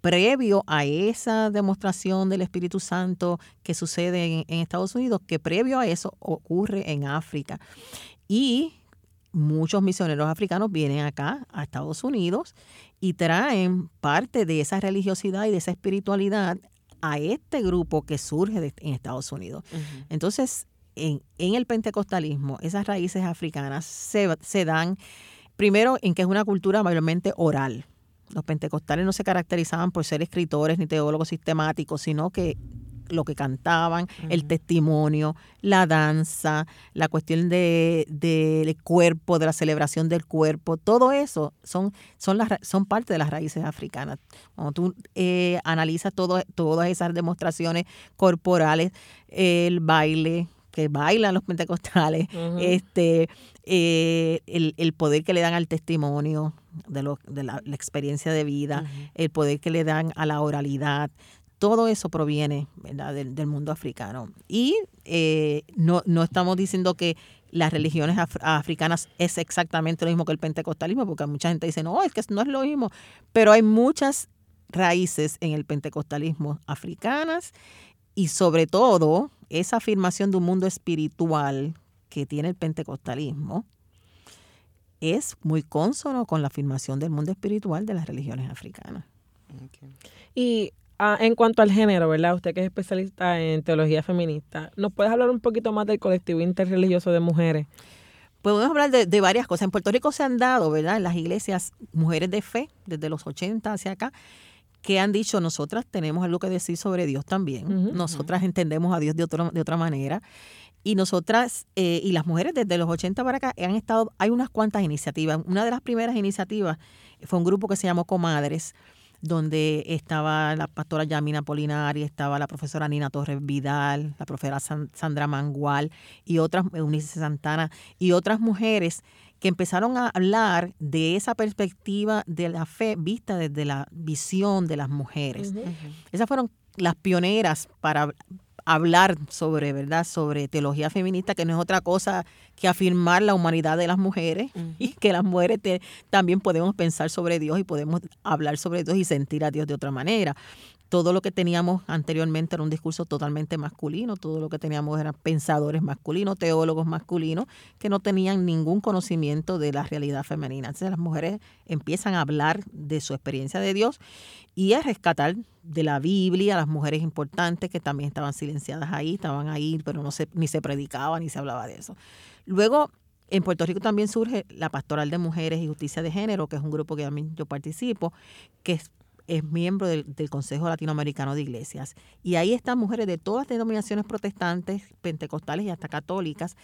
previo a esa demostración del Espíritu Santo que sucede en, Estados Unidos, que previo a eso ocurre en África. Y muchos misioneros africanos vienen acá a Estados Unidos y traen parte de esa religiosidad y de esa espiritualidad a este grupo que surge en Estados Unidos. Entonces, en, el pentecostalismo, esas raíces africanas se, dan, primero, en que es una cultura mayormente oral. Los pentecostales no se caracterizaban por ser escritores ni teólogos sistemáticos, sino que lo que cantaban, el testimonio, la danza, la cuestión del de, cuerpo, de la celebración del cuerpo, todo eso son, son, las, son parte de las raíces africanas. Cuando tú eh, analizas todo, todas esas demostraciones corporales, el baile, que bailan los pentecostales, este, eh, el, poder que le dan al testimonio de, lo, de la, experiencia de vida, el poder que le dan a la oralidad, todo eso proviene Del, mundo africano. Y eh, no, no estamos diciendo que las religiones africanas es exactamente lo mismo que el pentecostalismo, porque mucha gente dice, no, es que no es lo mismo, pero hay muchas raíces en el pentecostalismo africanas y sobre todo esa afirmación de un mundo espiritual que tiene el pentecostalismo es muy consono con la afirmación del mundo espiritual de las religiones africanas. Y ah, en cuanto al género, ¿verdad? Usted que es especialista en teología feminista, ¿nos puede hablar un poquito más del colectivo interreligioso de mujeres? Podemos hablar de, de, varias cosas. En Puerto Rico se han dado, ¿verdad? En las iglesias mujeres de fe, desde los 80 hacia acá, que han dicho, nosotras tenemos algo que decir sobre Dios también, nosotras entendemos a Dios de, otro, de otra manera. Y nosotras eh, y las mujeres desde los 80 para acá han estado, hay unas cuantas iniciativas. Una de las primeras iniciativas fue un grupo que se llamó Comadres, donde estaba la pastora Yamina Polinari, estaba la profesora Nina Torres Vidal, la profesora Sandra Mangual y otras, Eunice Santana, y otras mujeres que empezaron a hablar de esa perspectiva de la fe vista desde la visión de las mujeres. Esas fueron las pioneras para hablar sobre, ¿verdad? Sobre teología feminista, que no es otra cosa que afirmar la humanidad de las mujeres y que las mujeres también podemos pensar sobre Dios y podemos hablar sobre Dios y sentir a Dios de otra manera todo lo que teníamos anteriormente era un discurso totalmente masculino, todo lo que teníamos eran pensadores masculinos, teólogos masculinos, que no tenían ningún conocimiento de la realidad femenina. Entonces las mujeres empiezan a hablar de su experiencia de Dios y a rescatar de la Biblia a las mujeres importantes que también estaban silenciadas ahí, estaban ahí, pero no se, ni se predicaba ni se hablaba de eso. Luego en Puerto Rico también surge la Pastoral de Mujeres y Justicia de Género, que es un grupo que también yo participo, que es miembro del, Consejo Latinoamericano de Iglesias. Y ahí están mujeres de todas las denominaciones protestantes, pentecostales y hasta católicas,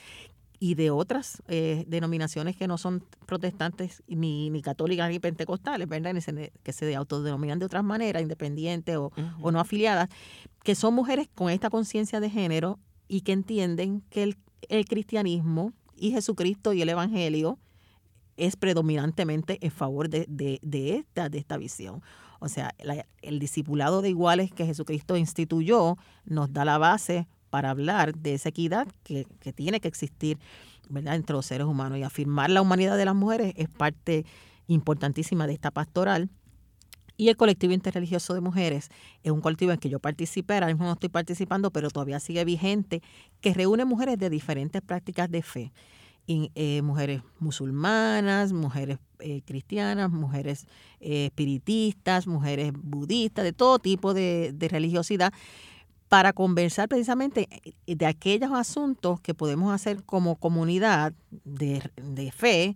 y de otras eh, denominaciones que no son protestantes ni, ni católicas ni pentecostales, ¿verdad? Que se autodenominan de otras maneras, independientes o, no afiliadas, que son mujeres con esta conciencia de género y que entienden que el, el cristianismo y Jesucristo y el Evangelio es predominantemente en favor de, de, de, esta, de esta visión. O sea, el discipulado de iguales que Jesucristo instituyó nos da la base para hablar de esa equidad que, tiene que existir ¿verdad? entre los seres humanos y afirmar la humanidad de las mujeres es parte importantísima de esta pastoral. Y el colectivo interreligioso de mujeres es un colectivo en que yo participé, ahora mismo no estoy participando, pero todavía sigue vigente, que reúne mujeres de diferentes prácticas de fe. Eh, mujeres musulmanas, mujeres eh, cristianas, mujeres eh, espiritistas, mujeres budistas, de todo tipo de, religiosidad, para conversar precisamente de aquellos asuntos que podemos hacer como comunidad de, fe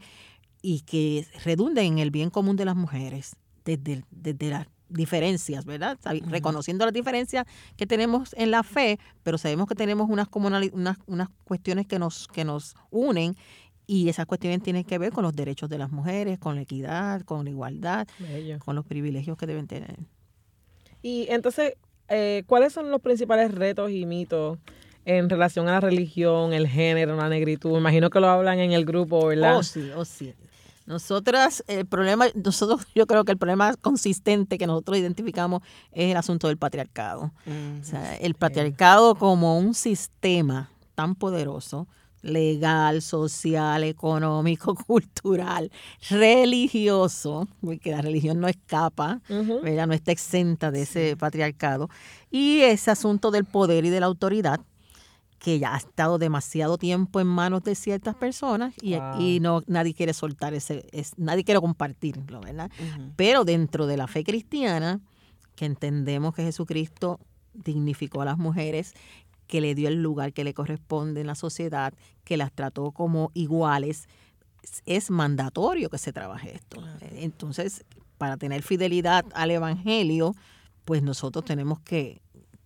y que redunden en el bien común de las mujeres, desde, desde las diferencias, ¿verdad? Reconociendo las diferencias que tenemos en la fe, pero sabemos que tenemos unas, unas, unas cuestiones que nos, que nos unen y esas cuestiones tienen que ver con los derechos de las mujeres, con la equidad, con la igualdad, con los privilegios que deben tener. Y entonces, eh, ¿cuáles son los principales retos y mitos en relación a la religión, el género, la negritud? Imagino que lo hablan en el grupo, ¿verdad? Oh, sí, oh, sí. Nosotras, el problema, nosotros, yo creo que el problema consistente que nosotros identificamos es el asunto del patriarcado. o sea, el patriarcado como un sistema tan poderoso, legal, social, económico, cultural, religioso, porque la religión no escapa, no está exenta de ese patriarcado, y ese asunto del poder y de la autoridad que ya ha estado demasiado tiempo en manos de ciertas personas y, no nadie quiere soltar ese, es, nadie quiere compartirlo, ¿verdad? Pero dentro de la fe cristiana, que entendemos que Jesucristo dignificó a las mujeres, que le dio el lugar que le corresponde en la sociedad, que las trató como iguales, es mandatorio que se trabaje esto. Entonces, para tener fidelidad al Evangelio, pues nosotros tenemos que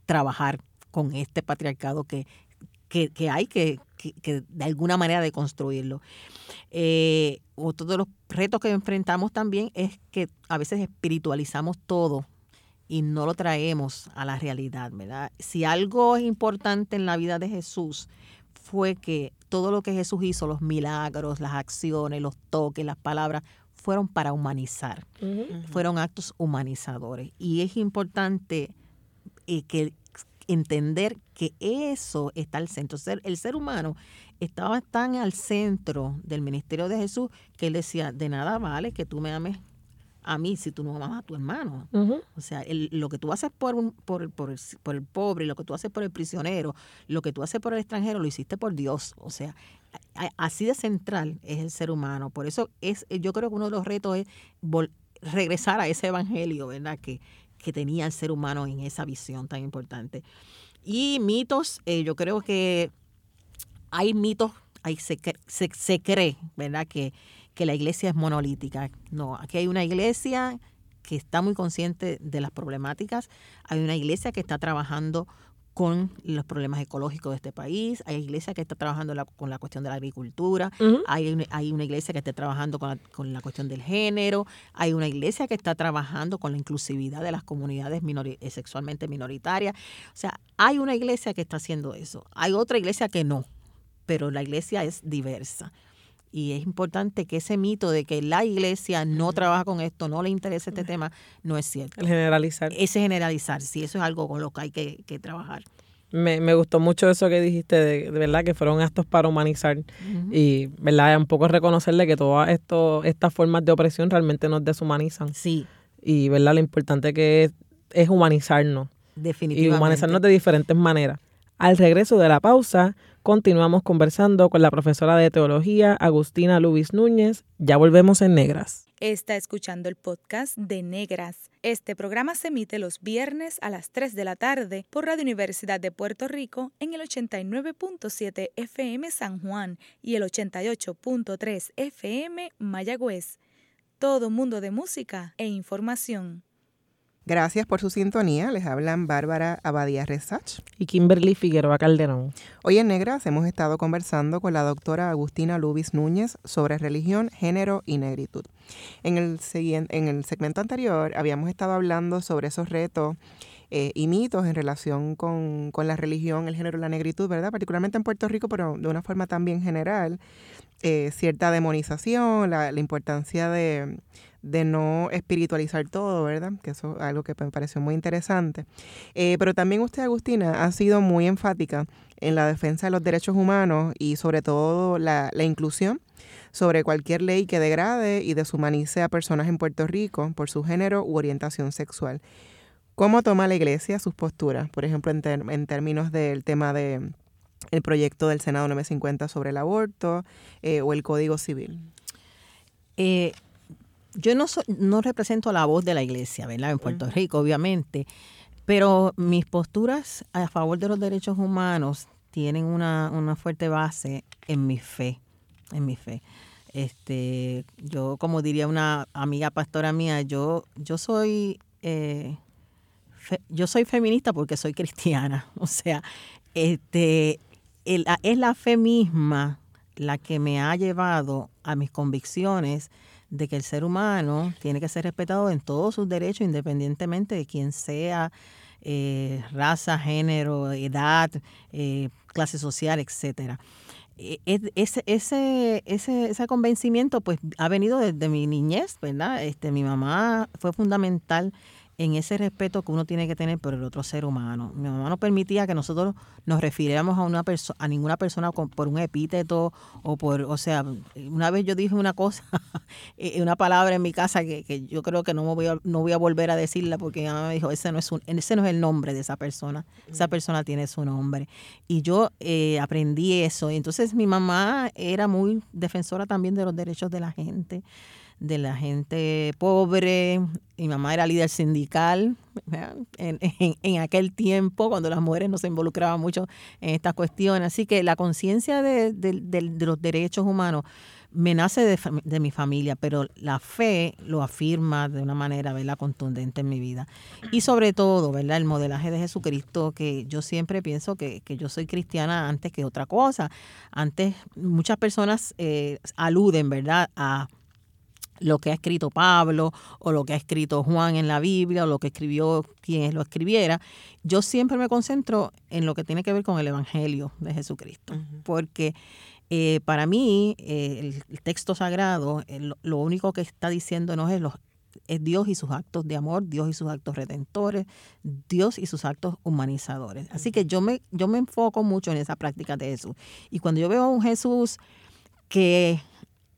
trabajar con este patriarcado que, que, que hay que, que, de alguna manera de construirlo. Eh, otro de los retos que enfrentamos también es que a veces espiritualizamos todo y no lo traemos a la realidad, ¿verdad? Si algo es importante en la vida de Jesús fue que todo lo que Jesús hizo, los milagros, las acciones, los toques, las palabras, fueron para humanizar, fueron actos humanizadores. Y es importante eh, que entender que eso está al centro. El ser humano estaba tan al centro del ministerio de Jesús que él decía, de nada vale que tú me ames a mí si tú no amas a tu hermano. O sea, lo que tú haces por, un, por, por, el, por el pobre, lo que tú haces por el prisionero, lo que tú haces por el extranjero, lo hiciste por Dios. O sea, así de central es el ser humano. Por eso es, yo creo que uno de los retos es regresar a ese evangelio, ¿verdad? Que, que tenía el ser humano en esa visión tan importante. Y mitos, eh, yo creo que hay mitos, hay, se, se, se cree, ¿verdad? Que que la iglesia es monolítica. No, aquí hay una iglesia que está muy consciente de las problemáticas, hay una iglesia que está trabajando con los problemas ecológicos de este país, hay iglesia que está trabajando con la cuestión de la agricultura, hay, una, hay una iglesia que está trabajando con la, con la, cuestión del género, hay una iglesia que está trabajando con la inclusividad de las comunidades eh, sexualmente minoritarias. O sea, hay una iglesia que está haciendo eso, hay otra iglesia que no, pero la iglesia es diversa y es importante que ese mito de que la iglesia no trabaja con esto, no le interesa este tema, no es cierto. El generalizar. Ese generalizar, sí, eso es algo con lo que hay que, trabajar. Me, me, gustó mucho eso que dijiste, de, verdad que fueron actos para humanizar y verdad un poco reconocerle que todas estas formas de opresión realmente nos deshumanizan. Sí. Y verdad lo importante que es, es humanizarnos. Definitivamente. Y humanizarnos de diferentes maneras. Al regreso de la pausa, continuamos conversando con la profesora de teología Agustina Luis Núñez. Ya volvemos en Negras. Está escuchando el podcast de Negras. Este programa se emite los viernes a las 3 de la tarde por Radio Universidad de Puerto Rico en el 89.7 FM San Juan y el 88.3 FM Mayagüez. Todo mundo de música e información. Gracias por su sintonía. Les hablan Bárbara Abadía Resach y Kimberly Figueroa Calderón. Hoy en Negras hemos estado conversando con la doctora Agustina Lubis Núñez sobre religión, género y negritud. En el, en el segmento anterior habíamos estado hablando sobre esos retos eh, y mitos en relación con, la religión, el género y la negritud, ¿verdad? Particularmente en Puerto Rico, pero de una forma también general. Eh, cierta demonización, la importancia de de no espiritualizar todo, ¿verdad? Que eso es algo que me pareció muy interesante. Eh, pero también usted, Agustina, ha sido muy enfática en la defensa de los derechos humanos y sobre todo la, inclusión sobre cualquier ley que degrade y deshumanice a personas en Puerto Rico por su género u orientación sexual. ¿Cómo toma la Iglesia sus posturas, por ejemplo, en, en términos del tema de proyecto del Senado 950 sobre el aborto eh, o el Código Civil? Eh, yo no, no represento la voz de la iglesia, ¿verdad? En Puerto Rico, obviamente, pero mis posturas a favor de los derechos humanos tienen una, una fuerte base en mi fe, en mi fe. Este, yo, como diría una amiga pastora mía, yo, yo soy eh, yo soy feminista porque soy cristiana. O sea, este, es la fe misma la que me ha llevado a mis convicciones de que el ser humano tiene que ser respetado en todos sus derechos, independientemente de quién sea, eh, raza, género, edad, eh, clase social, etcétera. E, ese, ese, ese, ese convencimiento pues ha venido desde mi niñez, ¿verdad? Este, mi mamá fue fundamental en ese respeto que uno tiene que tener por el otro ser humano. Mi mamá no permitía que nosotros nos refiriéramos a una persona, a ninguna persona por un epíteto o por, o sea, una vez yo dije una cosa, eh, una palabra en mi casa que, que, yo creo que no voy a, no voy a volver a decirla porque mi mamá me dijo ese no es un, ese no es el nombre de esa persona, esa persona tiene su nombre y yo eh, aprendí eso. Y entonces mi mamá era muy defensora también de los derechos de la gente de la gente pobre. Mi mamá era líder sindical en, en, aquel tiempo, cuando las mujeres no se involucraban mucho en estas cuestiones. Así que la conciencia de, de, los derechos humanos me nace de, de, mi familia, pero la fe lo afirma de una manera ¿verdad? contundente en mi vida. Y sobre todo, ¿verdad? el modelaje de Jesucristo, que yo siempre pienso que, que yo soy cristiana antes que otra cosa. Antes muchas personas eh, aluden ¿verdad? a lo que ha escrito Pablo o lo que ha escrito Juan en la Biblia o lo que escribió quien lo escribiera, yo siempre me concentro en lo que tiene que ver con el Evangelio de Jesucristo, porque eh, para mí eh, el, texto sagrado lo único que está diciéndonos es, los, es Dios y sus actos de amor, Dios y sus actos redentores, Dios y sus actos humanizadores. Así que yo me, yo me enfoco mucho en esa práctica de Jesús. Y cuando yo veo a un Jesús que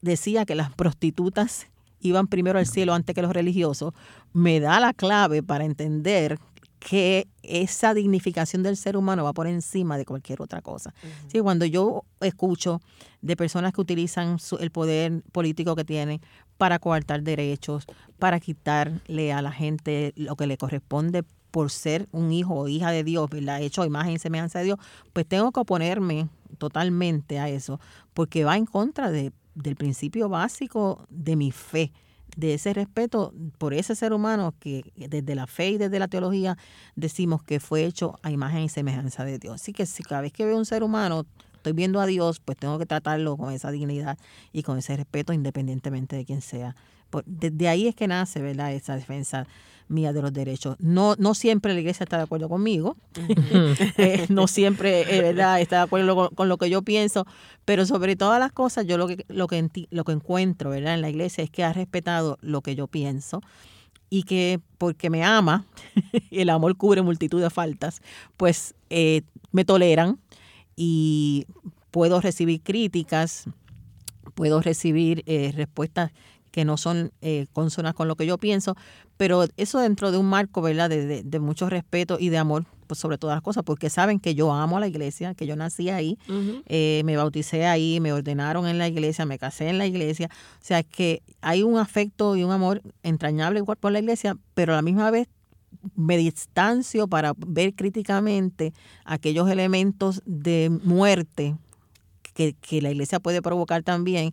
decía que las prostitutas iban primero al cielo antes que los religiosos, me da la clave para entender que esa dignificación del ser humano va por encima de cualquier otra cosa. cuando yo escucho de personas que utilizan el poder político que tienen para coartar derechos, para quitarle a la gente lo que le corresponde por ser un hijo o hija de Dios, ¿verdad? hecho a imagen y semejanza de Dios, pues tengo que oponerme totalmente a eso, porque va en contra de del principio básico de mi fe, de ese respeto por ese ser humano que desde la fe y desde la teología decimos que fue hecho a imagen y semejanza de Dios. Así que si cada vez que veo un ser humano estoy viendo a Dios, pues tengo que tratarlo con esa dignidad y con ese respeto independientemente de quién sea. Desde ahí es que nace, ¿verdad? Esa defensa mía de los derechos. No, no siempre la iglesia está de acuerdo conmigo, eh, no siempre eh, ¿verdad? está de acuerdo con, lo que yo pienso, pero sobre todas las cosas yo lo que, lo que, lo que encuentro ¿verdad? en la iglesia es que ha respetado lo que yo pienso y que porque me ama, y el amor cubre multitud de faltas, pues eh, me toleran y puedo recibir críticas, puedo recibir respuestas que no son eh, consonas con lo que yo pienso, pero eso dentro de un marco, ¿verdad?, de, de, mucho respeto y de amor pues, sobre todas las cosas, porque saben que yo amo a la iglesia, que yo nací ahí, eh, me bauticé ahí, me ordenaron en la iglesia, me casé en la iglesia, o sea que hay un afecto y un amor entrañable igual por la iglesia, pero a la misma vez me distancio para ver críticamente aquellos elementos de muerte que, la iglesia puede provocar también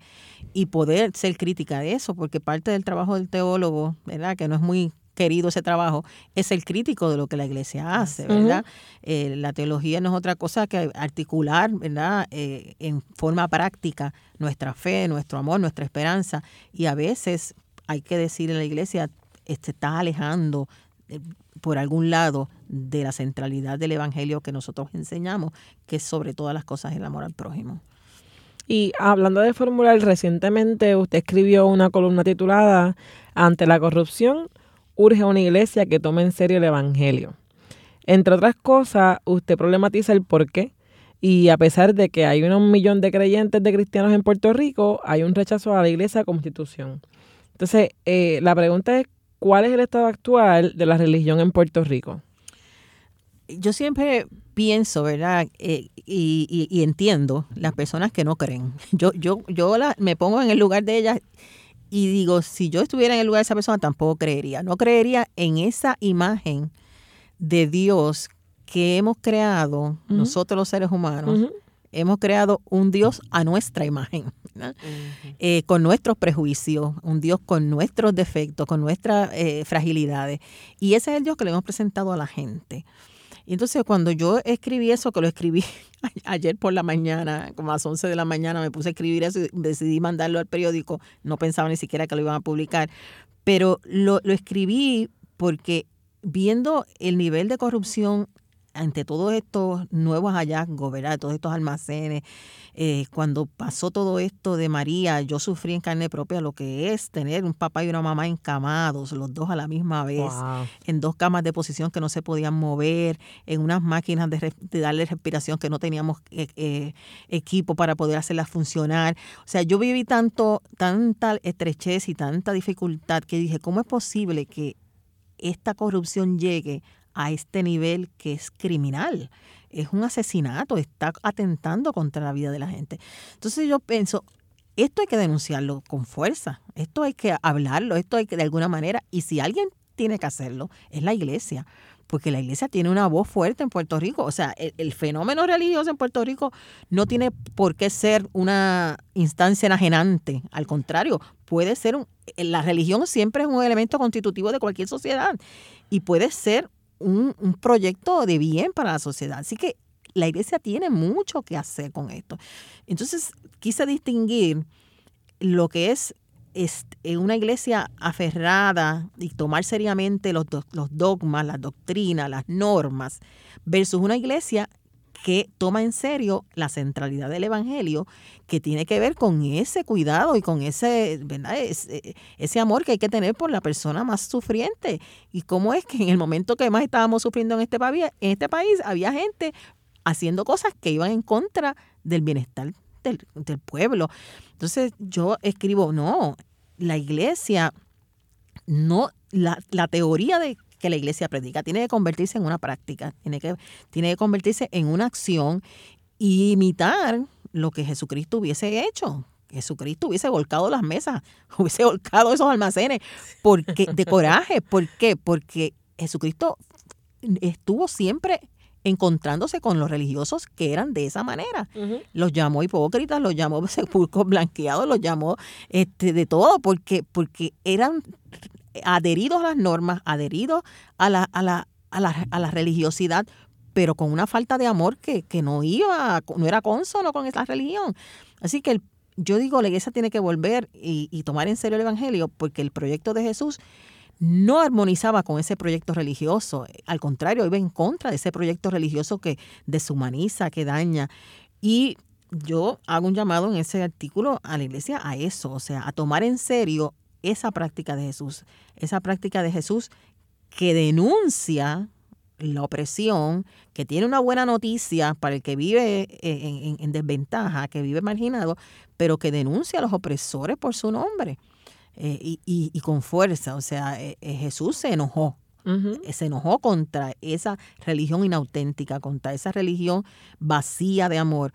y poder ser crítica de eso, porque parte del trabajo del teólogo, ¿verdad? Que no es muy querido ese trabajo, es el crítico de lo que la iglesia hace, ¿verdad? Eh, la teología no es otra cosa que articular, ¿verdad? Eh, en forma práctica nuestra fe, nuestro amor, nuestra esperanza. Y a veces hay que decir en la iglesia, este, está alejando eh, por algún lado de la centralidad del evangelio que nosotros enseñamos, que es sobre todas las cosas el amor al prójimo. Y hablando de formular, recientemente usted escribió una columna titulada Ante la corrupción, urge una iglesia que tome en serio el Evangelio. Entre otras cosas, usted problematiza el por qué. Y a pesar de que hay un millón de creyentes de cristianos en Puerto Rico, hay un rechazo a la iglesia como institución. Entonces, eh, la pregunta es, ¿cuál es el estado actual de la religión en Puerto Rico? Yo siempre pienso, ¿verdad? Eh, y, entiendo las personas que no creen. Yo, yo, yo me pongo en el lugar de ellas y digo, si yo estuviera en el lugar de esa persona, tampoco creería. No creería en esa imagen de Dios que hemos creado nosotros los seres humanos. Hemos creado un Dios a nuestra imagen, eh, con nuestros prejuicios, un Dios con nuestros defectos, con nuestras eh, fragilidades. Y ese es el Dios que le hemos presentado a la gente. Y entonces cuando yo escribí eso, que lo escribí ayer por la mañana, como a las 11 de la mañana, me puse a escribir eso y decidí mandarlo al periódico, no pensaba ni siquiera que lo iban a publicar, pero lo, lo escribí porque viendo el nivel de corrupción ante todos estos nuevos hallazgos, ¿verdad? Todos estos almacenes, eh, cuando pasó todo esto de María, yo sufrí en carne propia lo que es tener un papá y una mamá encamados, los dos a la misma vez, en dos camas de posición que no se podían mover, en unas máquinas de, darle respiración que no teníamos eh, eh, equipo para poder hacerlas funcionar. O sea, yo viví tanto, tanta estrechez y tanta dificultad que dije, ¿cómo es posible que esta corrupción llegue a este nivel que es criminal. Es un asesinato, está atentando contra la vida de la gente. Entonces yo pienso, esto hay que denunciarlo con fuerza, esto hay que hablarlo, esto hay que de alguna manera, y si alguien tiene que hacerlo, es la iglesia, porque la iglesia tiene una voz fuerte en Puerto Rico. O sea, el, fenómeno religioso en Puerto Rico no tiene por qué ser una instancia enajenante. Al contrario, puede ser, la religión siempre es un elemento constitutivo de cualquier sociedad y puede ser un, un proyecto de bien para la sociedad. Así que la iglesia tiene mucho que hacer con esto. Entonces, quise distinguir lo que es este, una iglesia aferrada y tomar seriamente los, los dogmas, las doctrinas, las normas, versus una iglesia que toma en serio la centralidad del Evangelio, que tiene que ver con ese cuidado y con ese, ¿verdad? Ese, ese, amor que hay que tener por la persona más sufriente. Y cómo es que en el momento que más estábamos sufriendo en este, país, en este país, había gente haciendo cosas que iban en contra del bienestar del, del pueblo. Entonces yo escribo, no, la iglesia, no, la, la teoría de que la iglesia predica tiene que convertirse en una práctica, tiene que, tiene que convertirse en una acción y imitar lo que Jesucristo hubiese hecho. Jesucristo hubiese volcado las mesas, hubiese volcado esos almacenes porque, de coraje. ¿Por qué? Porque Jesucristo estuvo siempre encontrándose con los religiosos que eran de esa manera. Los llamó hipócritas, los llamó sepulcros blanqueados, los llamó este, de todo, porque, porque eran adheridos a las normas, adheridos a la, a la, a la, a la religiosidad, pero con una falta de amor que, que no iba, no era consono con esa religión. Así que yo digo, la iglesia tiene que volver y, y tomar en serio el Evangelio, porque el proyecto de Jesús no armonizaba con ese proyecto religioso. Al contrario, iba en contra de ese proyecto religioso que deshumaniza, que daña. Y yo hago un llamado en ese artículo a la iglesia a eso, o sea, a tomar en serio esa práctica de Jesús, esa práctica de Jesús que denuncia la opresión, que tiene una buena noticia para el que vive en, en desventaja, que vive marginado, pero que denuncia a los opresores por su nombre. Eh, y, y, con fuerza. O sea, eh, eh, Jesús se enojó. Se enojó contra esa religión inauténtica, contra esa religión vacía de amor.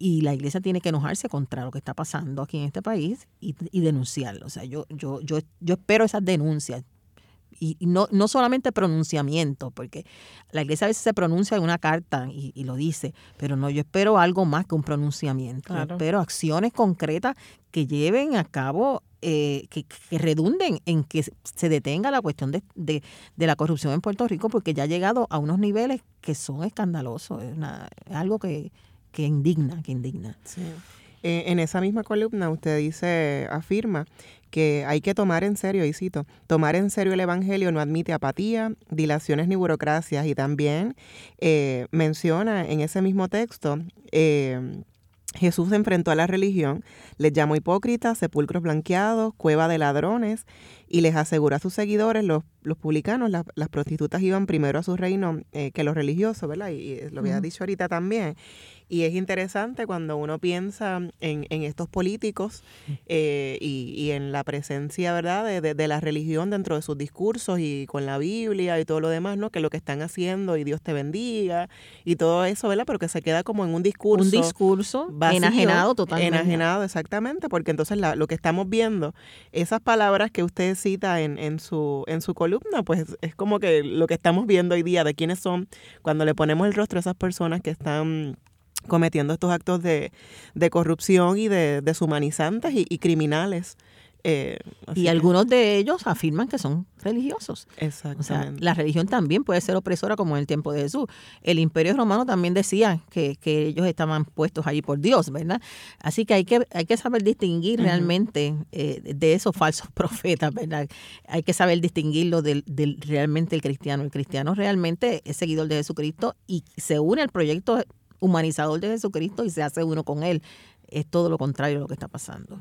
Y la iglesia tiene que enojarse contra lo que está pasando aquí en este país y, y denunciarlo. O sea, yo, yo, yo, yo espero esas denuncias y, no, no solamente pronunciamiento, porque la iglesia a veces se pronuncia en una carta y, lo dice, pero no, yo espero algo más que un pronunciamiento. espero acciones concretas que lleven a cabo, eh, que, redunden en que se detenga la cuestión de, de, la corrupción en Puerto Rico, porque ya ha llegado a unos niveles que son escandalosos. Es, algo que, que indigna, que indigna. Eh, en esa misma columna usted dice, afirma que hay que tomar en serio, y cito, tomar en serio el Evangelio no admite apatía, dilaciones ni burocracias y también eh, menciona en ese mismo texto eh, Jesús se enfrentó a la religión, les llamó hipócritas, sepulcros blanqueados, cueva de ladrones, y les aseguró a sus seguidores, los, los publicanos, las prostitutas iban primero a su reino eh, que los religiosos, ¿verdad? Y, lo había dicho ahorita también. Y es interesante cuando uno piensa en, en estos políticos eh, y, y, en la presencia, ¿verdad?, de, de, la religión dentro de sus discursos y con la Biblia y todo lo demás, ¿no? Que lo que están haciendo y Dios te bendiga y todo eso, ¿verdad? Pero que se queda como en un discurso. Un discurso enajenado totalmente. Enajenado, exactamente, porque entonces la, lo que estamos viendo, esas palabras que usted cita en, su, en su columna, pues es como que lo que estamos viendo hoy día de quiénes son, cuando le ponemos el rostro a esas personas que están cometiendo estos actos de, de corrupción y de deshumanizantes y, criminales. Eh, y algunos de ellos afirman que son religiosos. Exactamente. O sea, la religión también puede ser opresora como en el tiempo de Jesús. El imperio romano también decía que, que ellos estaban puestos allí por Dios, ¿verdad? Así que hay que, hay que saber distinguir realmente eh, de esos falsos profetas, ¿verdad? Hay que saber distinguirlo del, del realmente el cristiano. El cristiano realmente es seguidor de Jesucristo y se une al proyecto humanizador de Jesucristo y se hace uno con él. Es todo lo contrario de lo que está pasando.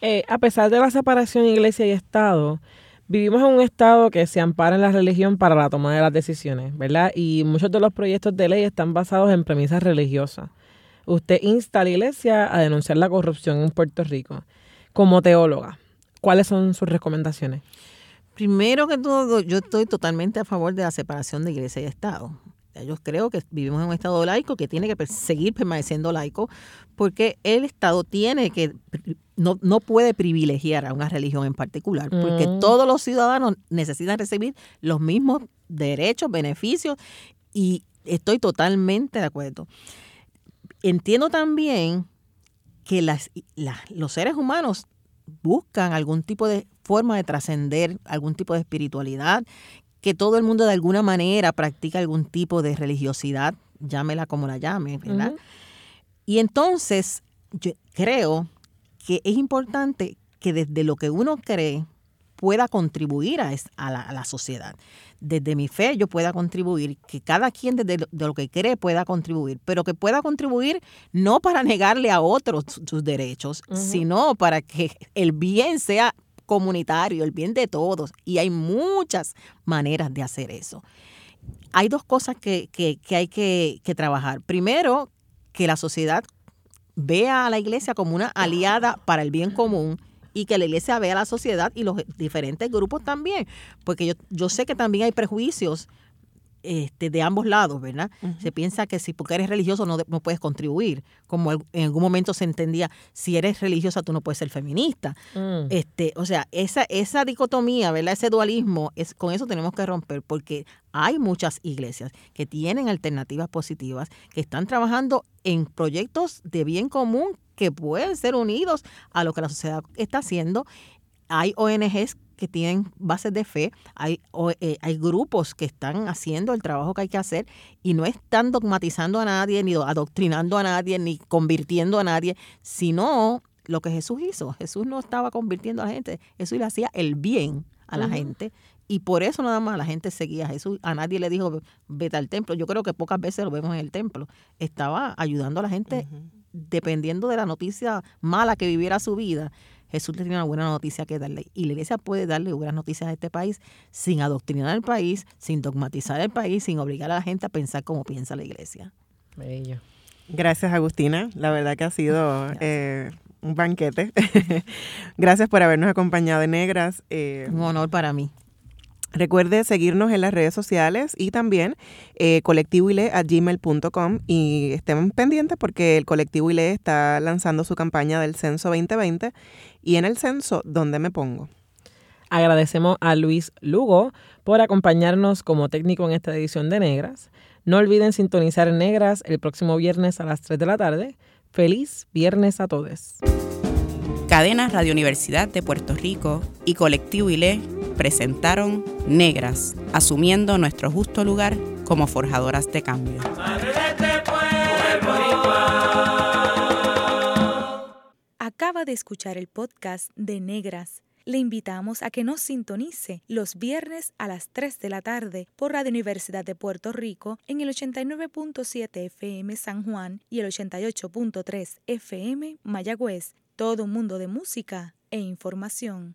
Eh, a pesar de la separación iglesia y Estado, vivimos en un Estado que se ampara en la religión para la toma de las decisiones, ¿verdad? Y muchos de los proyectos de ley están basados en premisas religiosas. Usted insta a la iglesia a denunciar la corrupción en Puerto Rico. Como teóloga, ¿cuáles son sus recomendaciones? Primero que todo, yo estoy totalmente a favor de la separación de iglesia y Estado. Yo creo que vivimos en un Estado laico que tiene que seguir permaneciendo laico porque el Estado tiene que, no, no puede privilegiar a una religión en particular, porque mm. todos los ciudadanos necesitan recibir los mismos derechos, beneficios y estoy totalmente de acuerdo. Entiendo también que las, los seres humanos buscan algún tipo de forma de trascender, algún tipo de espiritualidad, que todo el mundo de alguna manera practica algún tipo de religiosidad, llámela como la llame, ¿verdad? Y entonces yo creo que es importante que desde lo que uno cree pueda contribuir a, la, sociedad. Desde mi fe yo pueda contribuir, que cada quien desde lo, que cree pueda contribuir, pero que pueda contribuir no para negarle a otros sus derechos, sino para que el bien sea comunitario, el bien de todos. Y hay muchas maneras de hacer eso. Hay dos cosas que, hay que, que trabajar. Primero, que la sociedad vea a la iglesia como una aliada para el bien común y que la iglesia vea a la sociedad y los diferentes grupos también, porque yo, yo sé que también hay prejuicios este, de ambos lados, ¿verdad? Se piensa que si porque eres religioso no, no, puedes contribuir, como en algún momento se entendía, si eres religiosa tú no puedes ser feminista. Mm. este, o sea, esa, esa dicotomía, ¿verdad? Ese dualismo, es, con eso tenemos que romper, porque hay muchas iglesias que tienen alternativas positivas, que están trabajando en proyectos de bien común que pueden ser unidos a lo que la sociedad está haciendo. Hay ONGs que tienen bases de fe, hay, eh, hay grupos que están haciendo el trabajo que hay que hacer y no están dogmatizando a nadie, ni adoctrinando a nadie, ni convirtiendo a nadie, sino lo que Jesús hizo. Jesús no estaba convirtiendo a la gente, Jesús le hacía el bien a la gente y por eso nada más la gente seguía a Jesús. A nadie le dijo, vete al templo. Yo creo que pocas veces lo vemos en el templo. Estaba ayudando a la gente dependiendo de la noticia mala que viviera su vida. Jesús le tenía una buena noticia que darle. Y la iglesia puede darle buenas noticias a este país sin adoctrinar al país, sin dogmatizar el país, sin obligar a la gente a pensar como piensa la iglesia. Bello. Gracias, Agustina. La verdad que ha sido eh, un banquete. Gracias por habernos acompañado en Negras. Eh, un honor para mí. Recuerde seguirnos en las redes sociales y también eh, gmail.com y estén pendientes porque el colectivo ILE está lanzando su campaña del censo 2020 y en el censo, ¿dónde me pongo? Agradecemos a Luis Lugo por acompañarnos como técnico en esta edición de Negras. No olviden sintonizar Negras el próximo viernes a las 3 de la tarde. Feliz viernes a todos. Cadena Radio Universidad de Puerto Rico y Colectivo ILE presentaron Negras, asumiendo nuestro justo lugar como forjadoras de cambio. Acaba de escuchar el podcast de Negras. Le invitamos a que nos sintonice los viernes a las 3 de la tarde por Radio Universidad de Puerto Rico en el 89.7 FM San Juan y el 88.3 FM Mayagüez todo un mundo de música e información.